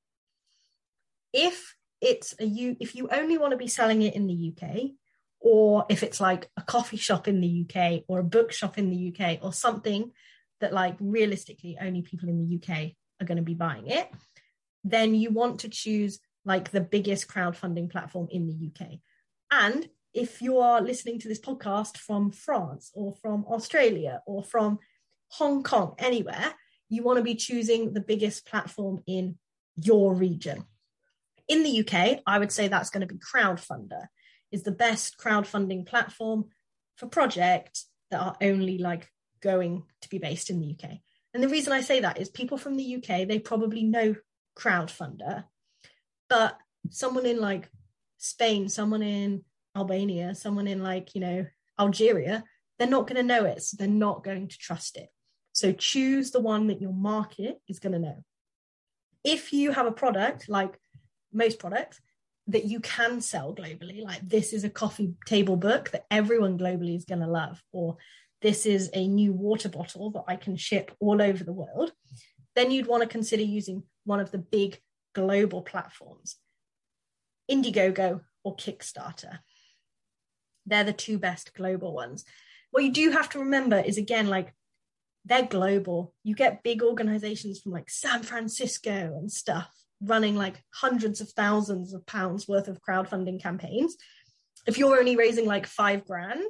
If it's a you, if you only want to be selling it in the UK, or if it's like a coffee shop in the UK or a bookshop in the UK or something that like realistically only people in the UK are going to be buying it, then you want to choose like the biggest crowdfunding platform in the UK. And if you are listening to this podcast from France or from Australia or from Hong Kong, anywhere, you want to be choosing the biggest platform in your region. in the UK, I would say that's going to be Crowdfunder is the best crowdfunding platform for projects that are only like going to be based in the UK. And the reason I say that is people from the UK, they probably know Crowdfunder, but someone in like Spain, someone in Albania, someone in like, you know, Algeria, they're not going to know it. So they're not going to trust it. So choose the one that your market is going to know. If you have a product like most products that you can sell globally, like this is a coffee table book that everyone globally is going to love, or this is a new water bottle that I can ship all over the world, then you'd want to consider using one of the big global platforms, Indiegogo or Kickstarter. They're the two best global ones. What you do have to remember is again, like they're global. You get big organizations from like San Francisco and stuff running like hundreds of thousands of pounds worth of crowdfunding campaigns. If you're only raising like five grand,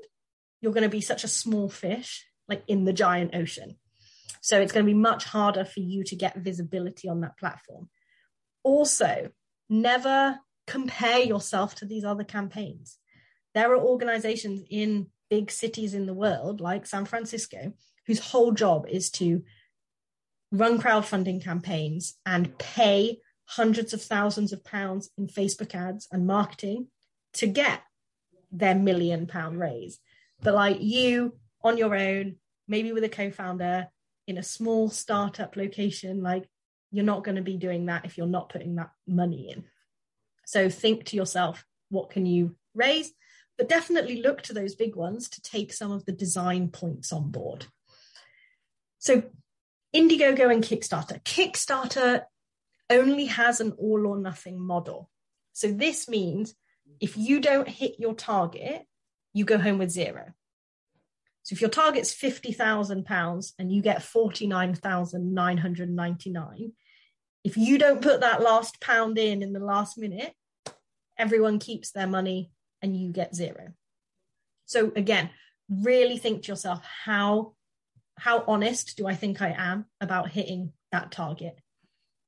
you're going to be such a small fish, like in the giant ocean. So it's going to be much harder for you to get visibility on that platform. Also, never compare yourself to these other campaigns. There are organizations in big cities in the world, like San Francisco, whose whole job is to run crowdfunding campaigns and pay hundreds of thousands of pounds in Facebook ads and marketing to get their million pound raise. But like you on your own, maybe with a co founder in a small startup location, like you're not going to be doing that if you're not putting that money in. So think to yourself, what can you raise? But definitely look to those big ones to take some of the design points on board. So Indiegogo and Kickstarter. Kickstarter only has an all or nothing model. So this means if you don't hit your target, you go home with zero. So if your target's £50,000 and you get 49,999, if you don't put that last pound in in the last minute, everyone keeps their money and you get zero. So again, really think to yourself, how, how honest do I think I am about hitting that target?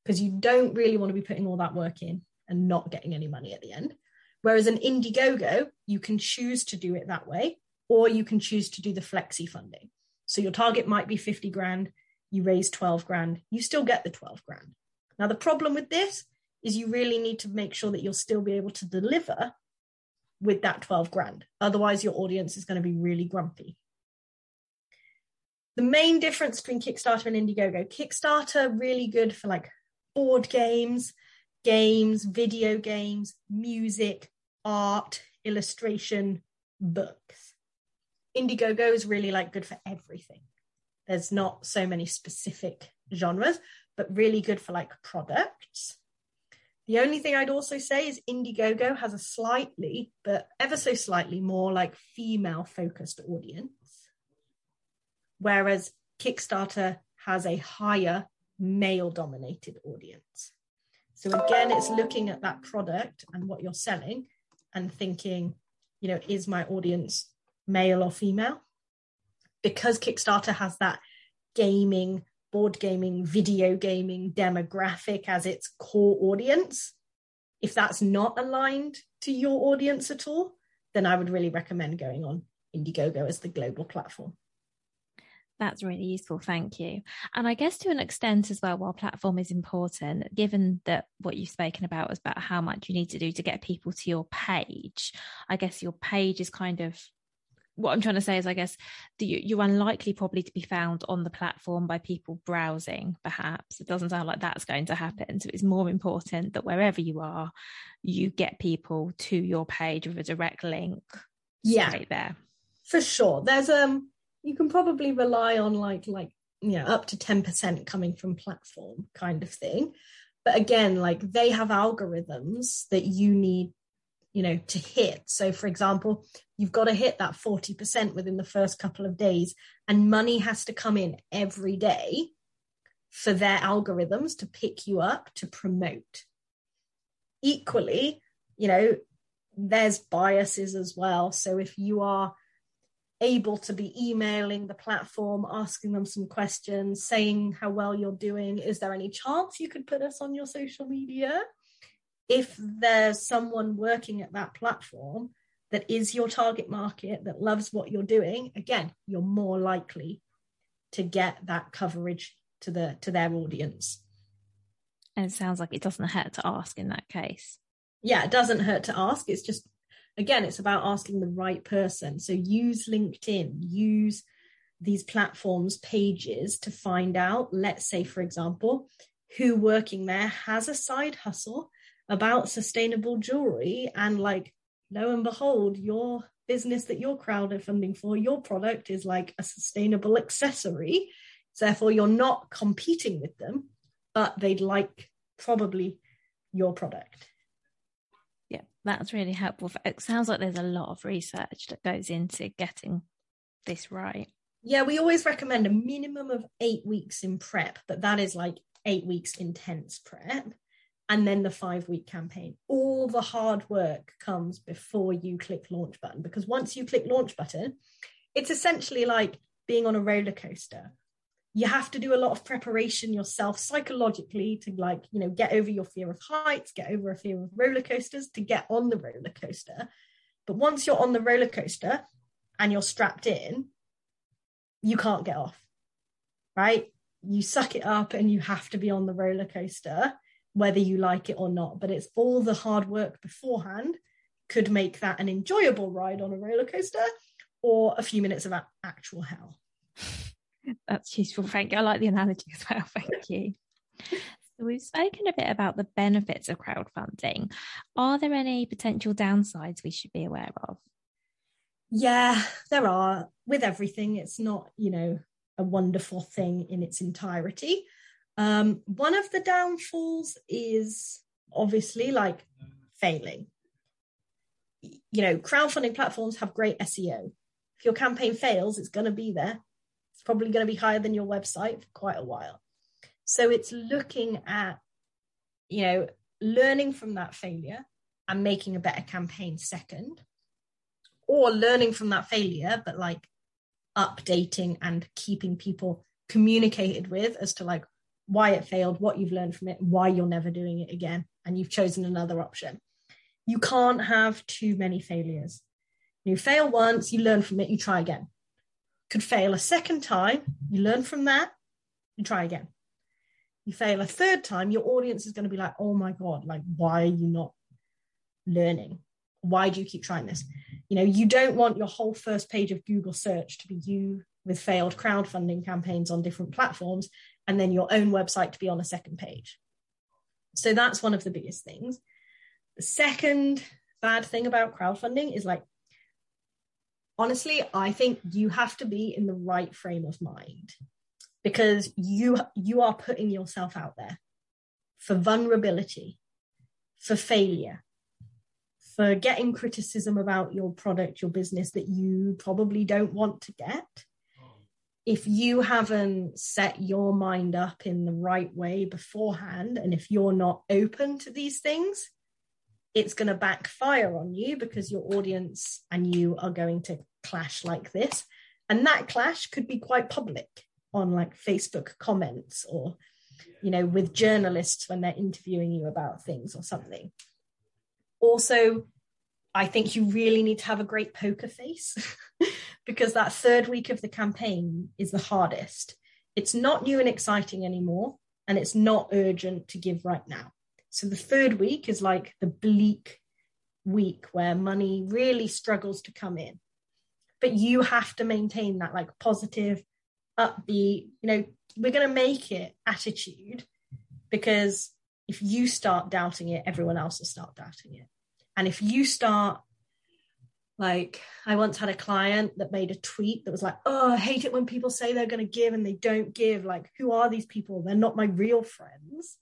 Because you don't really want to be putting all that work in and not getting any money at the end. Whereas an Indiegogo, you can choose to do it that way or you can choose to do the flexi funding. So your target might be 50 grand, you raise 12 grand, you still get the 12 grand. Now, the problem with this is you really need to make sure that you'll still be able to deliver with that 12 grand. Otherwise, your audience is going to be really grumpy. The main difference between Kickstarter and Indiegogo Kickstarter, really good for like board games, games, video games, music, art, illustration, books. Indiegogo is really like good for everything. There's not so many specific genres, but really good for like products. The only thing I'd also say is Indiegogo has a slightly, but ever so slightly more like female focused audience, whereas Kickstarter has a higher male dominated audience. So again, it's looking at that product and what you're selling and thinking, you know, is my audience male or female. Because Kickstarter has that gaming, board gaming, video gaming demographic as its core audience, if that's not aligned to your audience at all, then I would really recommend going on Indiegogo as the global platform. That's really useful. Thank you. And I guess to an extent as well, while platform is important, given that what you've spoken about was about how much you need to do to get people to your page, I guess your page is kind of what I'm trying to say is, I guess you're unlikely probably to be found on the platform by people browsing. Perhaps it doesn't sound like that's going to happen. So it's more important that wherever you are, you get people to your page with a direct link. Yeah, there for sure. There's um, you can probably rely on like like you know up to ten percent coming from platform kind of thing. But again, like they have algorithms that you need you know to hit. So for example you've got to hit that 40% within the first couple of days and money has to come in every day for their algorithms to pick you up to promote. Equally you know there's biases as well. So if you are able to be emailing the platform asking them some questions saying how well you're doing is there any chance you could put us on your social media if there's someone working at that platform that is your target market that loves what you're doing, again, you're more likely to get that coverage to the to their audience. And it sounds like it doesn't hurt to ask in that case. Yeah, it doesn't hurt to ask. It's just again, it's about asking the right person. So use LinkedIn, use these platforms pages to find out, let's say, for example, who working there has a side hustle about sustainable jewelry and like lo and behold your business that you're crowdfunding for your product is like a sustainable accessory so therefore you're not competing with them but they'd like probably your product yeah that's really helpful it sounds like there's a lot of research that goes into getting this right yeah we always recommend a minimum of eight weeks in prep but that is like eight weeks intense prep and then the five week campaign. All the hard work comes before you click launch button because once you click launch button, it's essentially like being on a roller coaster. You have to do a lot of preparation yourself psychologically to like, you know, get over your fear of heights, get over a fear of roller coasters to get on the roller coaster. But once you're on the roller coaster and you're strapped in, you can't get off, right? You suck it up and you have to be on the roller coaster whether you like it or not. But it's all the hard work beforehand could make that an enjoyable ride on a roller coaster or a few minutes of actual hell. That's useful. Thank you. I like the analogy as well. Thank you. So we've spoken a bit about the benefits of crowdfunding. Are there any potential downsides we should be aware of? Yeah, there are. With everything, it's not, you know, a wonderful thing in its entirety. Um, one of the downfalls is obviously like failing. You know, crowdfunding platforms have great SEO. If your campaign fails, it's going to be there. It's probably going to be higher than your website for quite a while. So it's looking at, you know, learning from that failure and making a better campaign second, or learning from that failure, but like updating and keeping people communicated with as to like why it failed, what you've learned from it, why you're never doing it again, and you've chosen another option. You can't have too many failures. You fail once, you learn from it, you try again. Could fail a second time, you learn from that, you try again. You fail a third time, your audience is going to be like, oh my God, like, why are you not learning? Why do you keep trying this? You know, you don't want your whole first page of Google search to be you with failed crowdfunding campaigns on different platforms and then your own website to be on a second page. So that's one of the biggest things. The second bad thing about crowdfunding is like, honestly, I think you have to be in the right frame of mind because you you are putting yourself out there for vulnerability, for failure, for getting criticism about your product, your business that you probably don't want to get. If you haven't set your mind up in the right way beforehand, and if you're not open to these things, it's going to backfire on you because your audience and you are going to clash like this. And that clash could be quite public on like Facebook comments or, you know, with journalists when they're interviewing you about things or something. Also, I think you really need to have a great poker face because that third week of the campaign is the hardest. It's not new and exciting anymore, and it's not urgent to give right now. So the third week is like the bleak week where money really struggles to come in. But you have to maintain that like positive, upbeat, you know, we're going to make it attitude because if you start doubting it, everyone else will start doubting it. And if you start like, I once had a client that made a tweet that was like, Oh, I hate it when people say they're going to give and they don't give. Like, who are these people? They're not my real friends.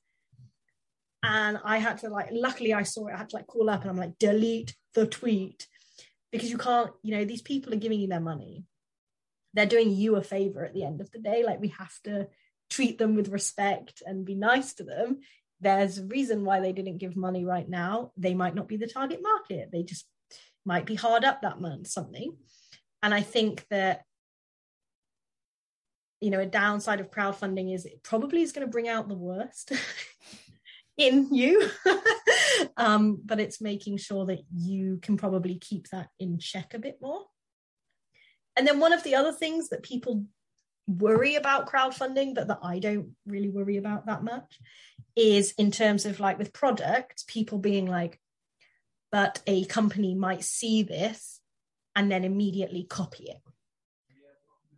And I had to, like, luckily I saw it. I had to, like, call up and I'm like, delete the tweet because you can't, you know, these people are giving you their money. They're doing you a favor at the end of the day. Like, we have to treat them with respect and be nice to them there's a reason why they didn't give money right now. They might not be the target market. They just might be hard up that month, something. And I think that, you know, a downside of crowdfunding is it probably is going to bring out the worst. in you. um, but it's making sure that you can probably keep that in check a bit more. And then one of the other things that people worry about crowdfunding, but that I don't really worry about that much, is in terms of like with products, people being like, but a company might see this and then immediately copy it.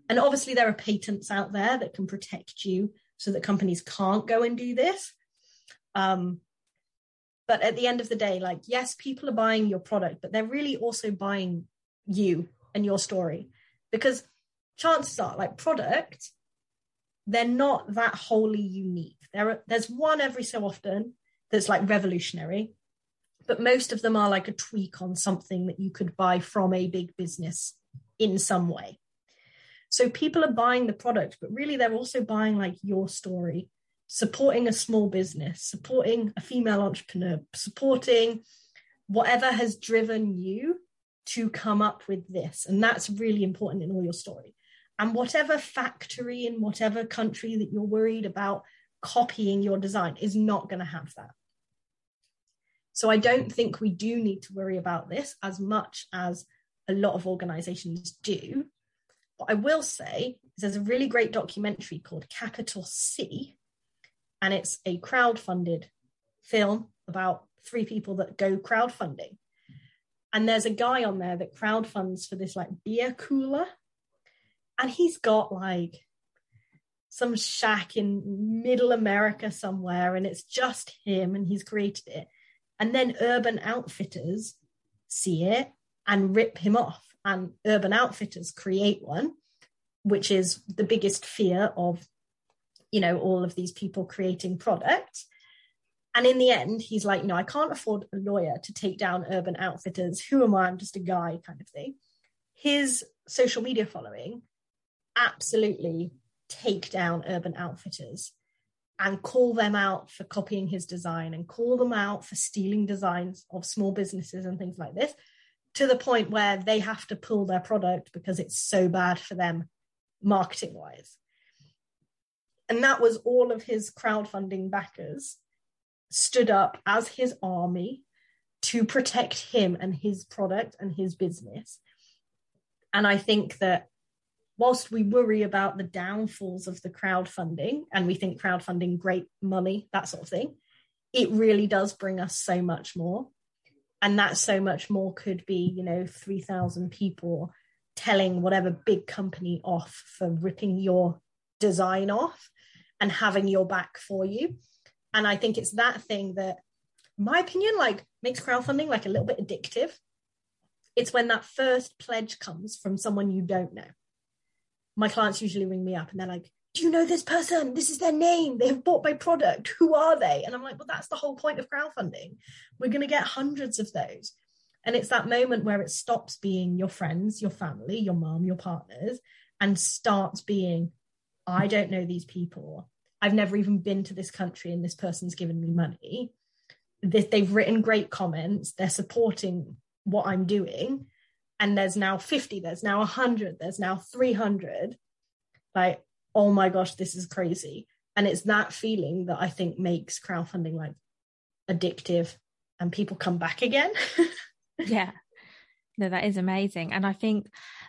And obviously, there are patents out there that can protect you so that companies can't go and do this. Um, but at the end of the day, like, yes, people are buying your product, but they're really also buying you and your story because chances are, like, product, they're not that wholly unique. There are, there's one every so often that's like revolutionary, but most of them are like a tweak on something that you could buy from a big business in some way. So people are buying the product, but really they're also buying like your story, supporting a small business, supporting a female entrepreneur, supporting whatever has driven you to come up with this. And that's really important in all your story. And whatever factory in whatever country that you're worried about copying your design is not going to have that. So I don't think we do need to worry about this as much as a lot of organizations do. What I will say is there's a really great documentary called Capital C, and it's a crowd-funded film about three people that go crowdfunding. And there's a guy on there that crowdfunds for this like beer cooler. And he's got like some shack in middle America somewhere, and it's just him, and he's created it. And then Urban Outfitters see it and rip him off. And Urban Outfitters create one, which is the biggest fear of, you know, all of these people creating product And in the end, he's like, no, I can't afford a lawyer to take down Urban Outfitters. Who am I? I'm just a guy, kind of thing. His social media following absolutely take down Urban Outfitters and call them out for copying his design and call them out for stealing designs of small businesses and things like this to the point where they have to pull their product because it's so bad for them marketing wise. And that was all of his crowdfunding backers stood up as his army to protect him and his product and his business. And I think that whilst we worry about the downfalls of the crowdfunding and we think crowdfunding great money that sort of thing it really does bring us so much more and that so much more could be you know 3000 people telling whatever big company off for ripping your design off and having your back for you and i think it's that thing that my opinion like makes crowdfunding like a little bit addictive it's when that first pledge comes from someone you don't know my clients usually ring me up and they're like, do you know this person? This is their name. They've bought my product. Who are they? And I'm like, well, that's the whole point of crowdfunding. We're going to get hundreds of those. And it's that moment where it stops being your friends, your family, your mom, your partners, and starts being, I don't know these people. I've never even been to this country and this person's given me money. They've written great comments. They're supporting what I'm doing and there's now 50 there's now 100 there's now 300 like oh my gosh this is crazy and it's that feeling that i think makes crowdfunding like addictive and people come back again yeah no that is amazing and i think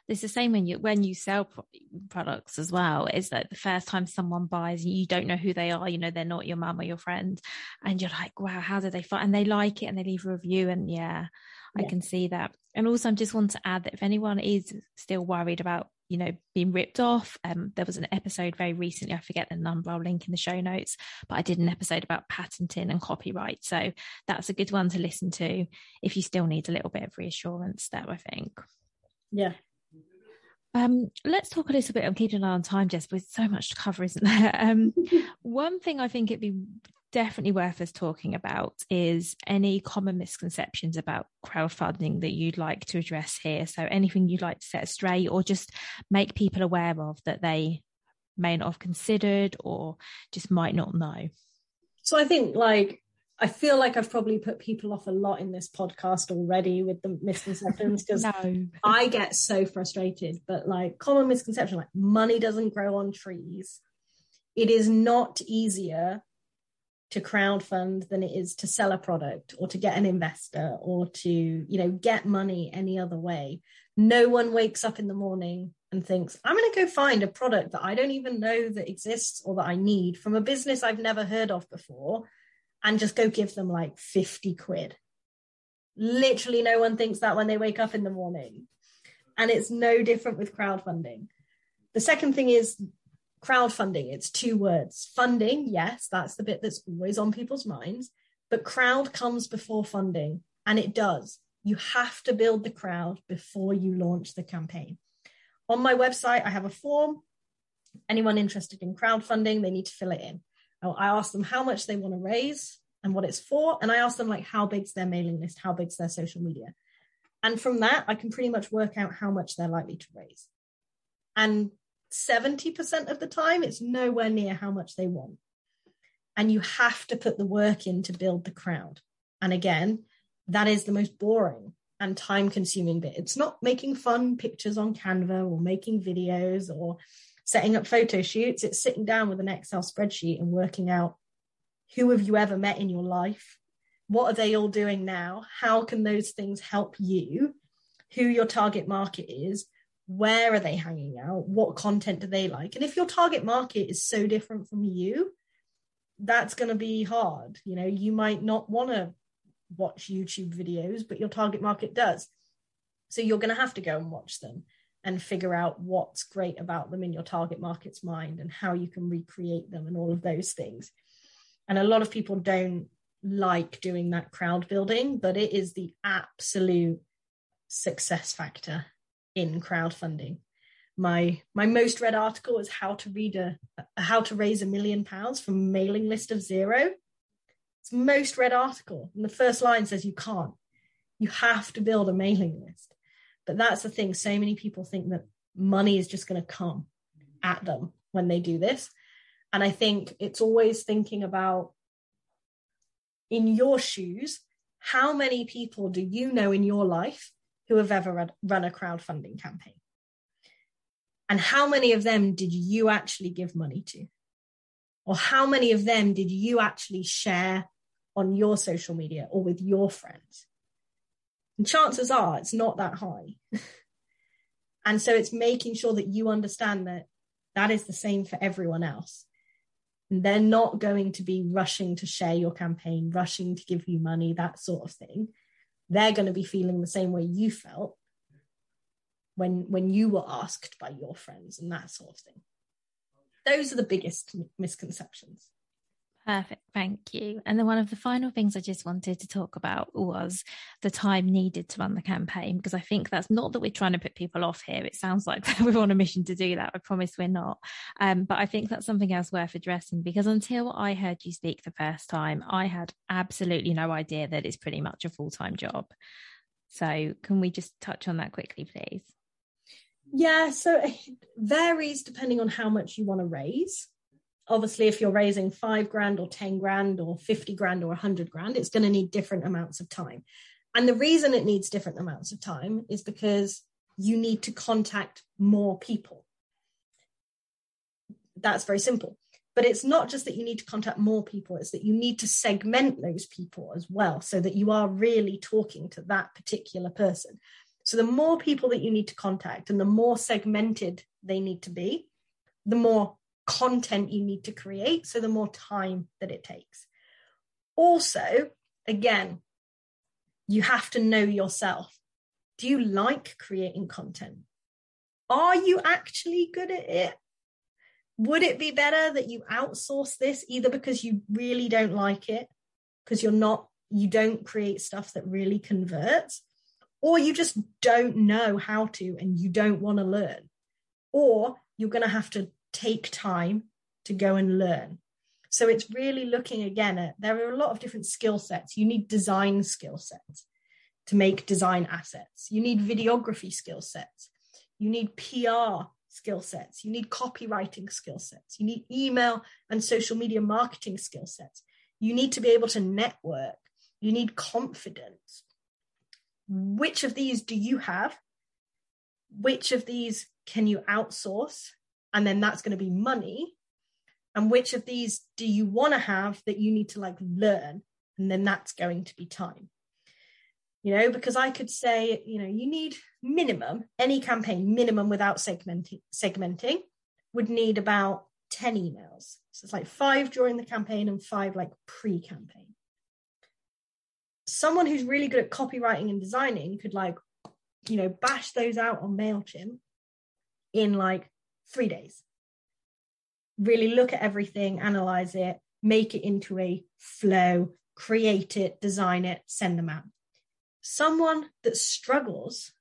it's the same when you when you sell pro- products as well is that the first time someone buys you don't know who they are you know they're not your mum or your friend and you're like wow how did they find and they like it and they leave a review and yeah I can see that. And also, I just want to add that if anyone is still worried about, you know, being ripped off, um, there was an episode very recently, I forget the number, I'll link in the show notes, but I did an episode about patenting and copyright. So that's a good one to listen to if you still need a little bit of reassurance there, I think. Yeah. Um, let's talk a little bit. I'm keeping an eye on time, Jess, with so much to cover, isn't there? Um, one thing I think it'd be definitely worth us talking about is any common misconceptions about crowdfunding that you'd like to address here. So, anything you'd like to set straight or just make people aware of that they may not have considered or just might not know? So, I think like I feel like I've probably put people off a lot in this podcast already with the misconceptions because no. I get so frustrated. But like common misconception, like money doesn't grow on trees. It is not easier to crowdfund than it is to sell a product or to get an investor or to you know get money any other way no one wakes up in the morning and thinks i'm going to go find a product that i don't even know that exists or that i need from a business i've never heard of before and just go give them like 50 quid. Literally no one thinks that when they wake up in the morning. And it's no different with crowdfunding. The second thing is crowdfunding. It's two words. Funding yes that's the bit that's always on people's minds but crowd comes before funding and it does. You have to build the crowd before you launch the campaign. On my website i have a form. Anyone interested in crowdfunding they need to fill it in Oh, i ask them how much they want to raise and what it's for and i ask them like how big's their mailing list how big's their social media and from that i can pretty much work out how much they're likely to raise and 70% of the time, it's nowhere near how much they want. And you have to put the work in to build the crowd. And again, that is the most boring and time consuming bit. It's not making fun pictures on Canva or making videos or setting up photo shoots. It's sitting down with an Excel spreadsheet and working out who have you ever met in your life? What are they all doing now? How can those things help you? Who your target market is? where are they hanging out what content do they like and if your target market is so different from you that's going to be hard you know you might not want to watch youtube videos but your target market does so you're going to have to go and watch them and figure out what's great about them in your target market's mind and how you can recreate them and all of those things and a lot of people don't like doing that crowd building but it is the absolute success factor in crowdfunding. My my most read article is how to read a how to raise a million pounds from mailing list of zero. It's most read article. And the first line says you can't. You have to build a mailing list. But that's the thing. So many people think that money is just going to come at them when they do this. And I think it's always thinking about in your shoes, how many people do you know in your life who have ever run a crowdfunding campaign? And how many of them did you actually give money to? Or how many of them did you actually share on your social media or with your friends? And chances are it's not that high. and so it's making sure that you understand that that is the same for everyone else. And they're not going to be rushing to share your campaign, rushing to give you money, that sort of thing they're going to be feeling the same way you felt when when you were asked by your friends and that sort of thing those are the biggest misconceptions Perfect, thank you. And then one of the final things I just wanted to talk about was the time needed to run the campaign, because I think that's not that we're trying to put people off here. It sounds like we're on a mission to do that. I promise we're not. Um, but I think that's something else worth addressing because until I heard you speak the first time, I had absolutely no idea that it's pretty much a full time job. So, can we just touch on that quickly, please? Yeah, so it varies depending on how much you want to raise obviously if you're raising five grand or 10 grand or 50 grand or 100 grand it's going to need different amounts of time. And the reason it needs different amounts of time is because you need to contact more people. That's very simple. But it's not just that you need to contact more people it's that you need to segment those people as well so that you are really talking to that particular person. So the more people that you need to contact and the more segmented they need to be the more content you need to create, so the more time that it takes. Also, again, you have to know yourself. Do you like creating content? Are you actually good at it? Would it be better that you outsource this either because you really don't like it, because you're not, you don't create stuff that really converts, or you just don't know how to and you don't want to learn, or you're going to have to take time to go and learn. So it's really looking again at there are a lot of different skill sets. You need design skill sets to make design assets. You need videography skill sets. You need PR skill sets. You need copywriting skill sets. You need email and social media marketing skill sets. You need to be able to network. You need confidence. Which of these do you have? Which of these can you outsource? And then that's going to be money And which of these do you want to have that you need to like learn? And then that's going to be time. You know, because I could say, you know, you need minimum, any campaign, minimum without segmenting, segmenting would need about 10 emails. So it's like five during the campaign and five like pre campaign. Someone who's really good at copywriting and designing could like, you know, bash those out on MailChimp in like three days. Really look at everything, analyze it, make it into a flow, create it, design it, send them out. Someone that struggles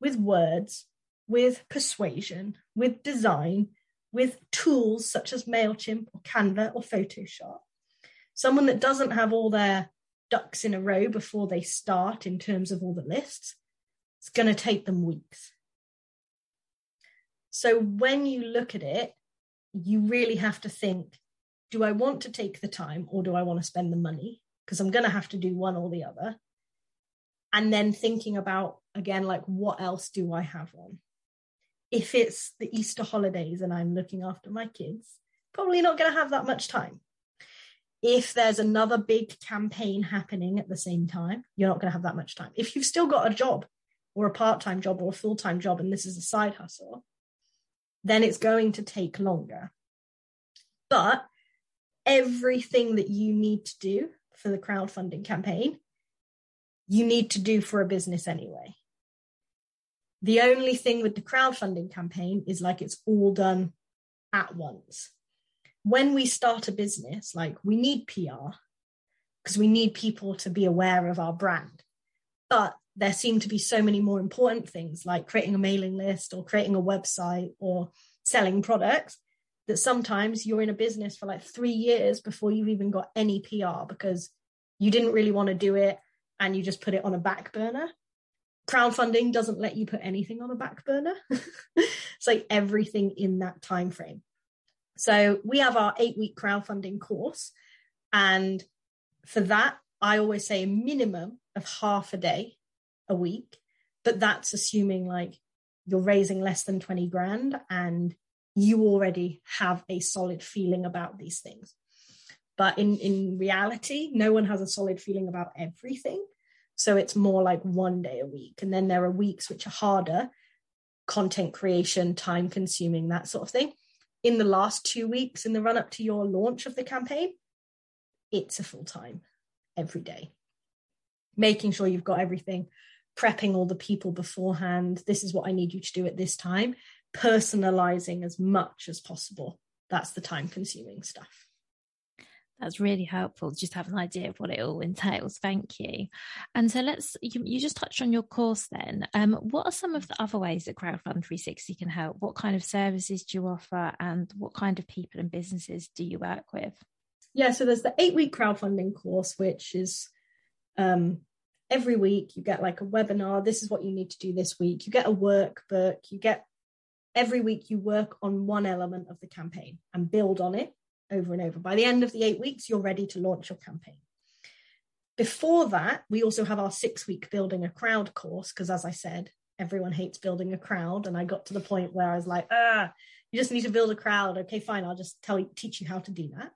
with words, with persuasion, with design, with tools such as MailChimp or Canva or Photoshop. Someone that doesn't have all their ducks in a row before they start in terms of all the lists, it's going to take them weeks. So when you look at it, you really have to think do I want to take the time or do I want to spend the money? Because I'm going to have to do one or the other. And then thinking about, again, like, what else do I have on? if it's the Easter holidays and I'm looking after my kids, probably not going to have that much time. If there's another big campaign happening at the same time, you're not going to have that much time. If you've still got a job or a part time job or a full time job and this is a side hustle, then it's going to take longer. But everything that you need to do for the crowdfunding campaign, you need to do for a business anyway. The only thing with the crowdfunding campaign is like it's all done at once. When we start a business, like we need PR because we need people to be aware of our brand. But there seem to be so many more important things like creating a mailing list or creating a website or selling products that sometimes you're in a business for like three years before you've even got any PR because you didn't really want to do it and you just put it on a back burner. Crowdfunding doesn't let you put anything on a back burner. It's like everything in that time frame so we have our eight week crowdfunding course and for that i always say a minimum of half a day a week but that's assuming like you're raising less than 20 grand and you already have a solid feeling about these things but in in reality no one has a solid feeling about everything so it's more like one day a week. And then there are weeks which are harder, content creation, time consuming, that sort of thing. In the last two weeks, in the run up to your launch of the campaign, it's a full time every day. Making sure you've got everything, prepping all the people beforehand. This is what I need you to do at this time, personalizing as much as possible. That's the time consuming stuff. That's really helpful. Just have an idea of what it all entails. Thank you. And so let's, you, you just touched on your course then. Um, what are some of the other ways that Crowdfund 360 can help? What kind of services do you offer and what kind of people and businesses do you work with? Yeah, so there's the eight week crowdfunding course, which is um, every week you get like a webinar. This is what you need to do this week. You get a workbook. You get every week you work on one element of the campaign and build on it over and over. By the end of the eight weeks, you're ready to launch your campaign. Before that, we also have our six week building a crowd course, because as I said, everyone hates building a crowd. And I got to the point where I was like, ah, you just need to build a crowd. Okay, fine, I'll just tell you, teach you how to do that.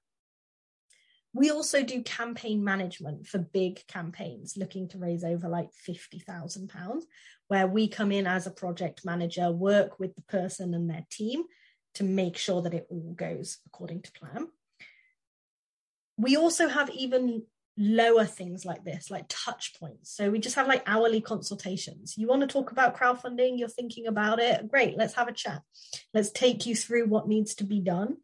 We also do campaign management for big campaigns looking to raise over like £50,000, where we come in as a project manager, work with the person and their team to make sure that it all goes according to plan. We also have even lower things like this, like touch points. So we just have like hourly consultations. You want to talk about crowdfunding, you're thinking about it. Great, let's have a chat. Let's take you through what needs to be done.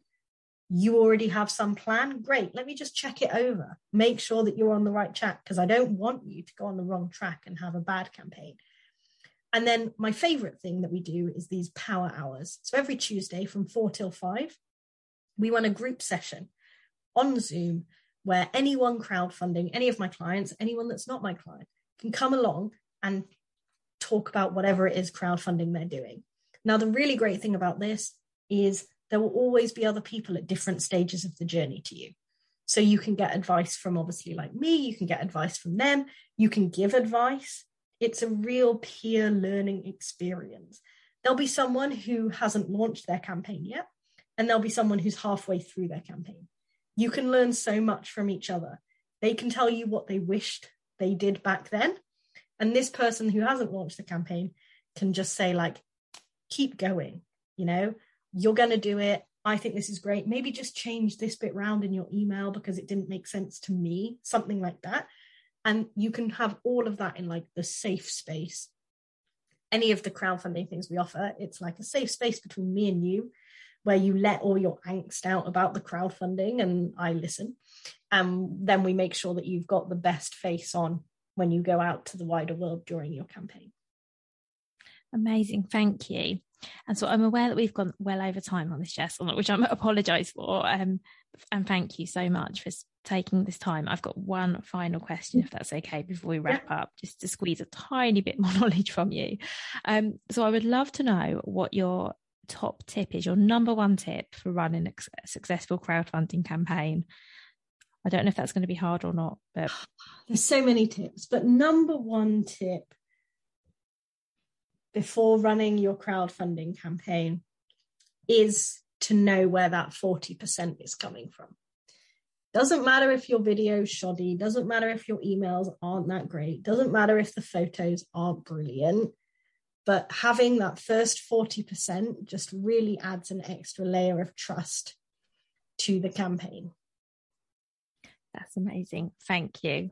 You already have some plan. Great, let me just check it over. Make sure that you're on the right track because I don't want you to go on the wrong track and have a bad campaign. And then my favorite thing that we do is these power hours. So every Tuesday from four till five, we run a group session on Zoom where anyone crowdfunding, any of my clients, anyone that's not my client, can come along and talk about whatever it is crowdfunding they're doing. Now, the really great thing about this is there will always be other people at different stages of the journey to you. So you can get advice from obviously like me, you can get advice from them, you can give advice it's a real peer learning experience. There'll be someone who hasn't launched their campaign yet. and there'll be someone who's halfway through their campaign. You can learn so much from each other. They can tell you what they wished they did back then. And this person who hasn't launched the campaign can just say, like, keep going, you know, you're going to do it. I think this is great. Maybe just change this bit round in your email because it didn't make sense to me, something like that. And you can have all of that in like the safe space. Any of the crowdfunding things we offer, it's like a safe space between me and you where you let all your angst out about the crowdfunding and I listen. And then we make sure that you've got the best face on when you go out to the wider world during your campaign. Amazing. Thank you. And so I'm aware that we've gone well over time on this, Jess, which I'm apologise for. Um, and thank you so much for taking this time. I've got one final question, if that's okay, before we wrap yeah. up, just to squeeze a tiny bit more knowledge from you. Um, so I would love to know what your top tip is, your number one tip for running a successful crowdfunding campaign. I don't know if that's going to be hard or not, but there's so many tips. But number one tip before running your crowdfunding campaign is to know where that 40% is coming from. Doesn't matter if your video is shoddy, doesn't matter if your emails aren't that great, doesn't matter if the photos aren't brilliant, but having that first 40% just really adds an extra layer of trust to the campaign. That's amazing. Thank you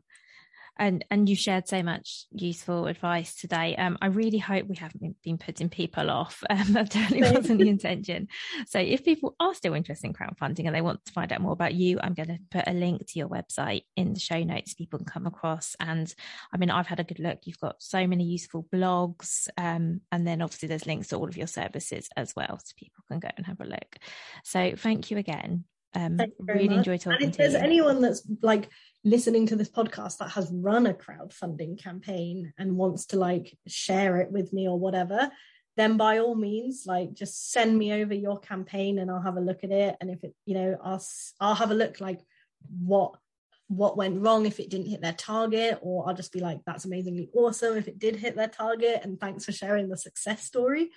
and and you shared so much useful advice today. Um, I really hope we haven't been, putting people off. Um, that definitely wasn't the intention. So if people are still interested in crowdfunding and they want to find out more about you, I'm going to put a link to your website in the show notes. People can come across, and I mean, I've had a good look. You've got so many useful blogs, um, and then obviously there's links to all of your services as well, so people can go and have a look. So thank you again. Um, really enjoy talking to you. and if there's anyone that's like listening to this podcast that has run a crowdfunding campaign and wants to like share it with me or whatever then by all means like just send me over your campaign and I'll have a look at it. And if it you know I'll I'll have a look like what what went wrong if it didn't hit their target or I'll just be like that's amazingly awesome if it did hit their target and thanks for sharing the success story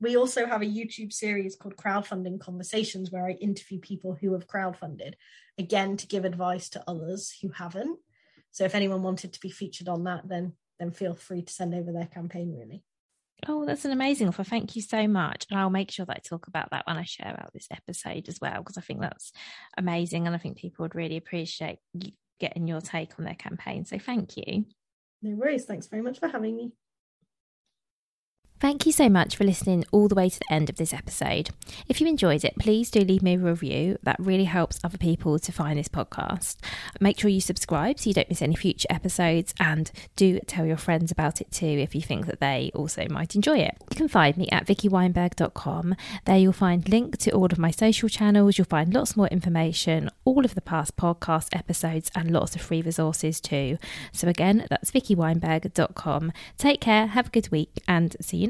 we also have a YouTube series called Crowdfunding Conversations where I interview people who have crowdfunded, again, to give advice to others who haven't. So if anyone wanted to be featured on that, then then feel free to send over their campaign really. Oh, that's an amazing offer. Thank you so much. And I'll make sure that I talk about that when I share out this episode as well, because I think that's amazing. And I think people would really appreciate getting your take on their campaign. So thank you. No worries. Thanks very much for having me. Thank you so much for listening all the way to the end of this episode. If you enjoyed it, please do leave me a review. That really helps other people to find this podcast. Make sure you subscribe so you don't miss any future episodes and do tell your friends about it too if you think that they also might enjoy it. You can find me at vickyweinberg.com. There you'll find link to all of my social channels. You'll find lots more information, all of the past podcast episodes and lots of free resources too. So again, that's vickyweinberg.com. Take care, have a good week and see you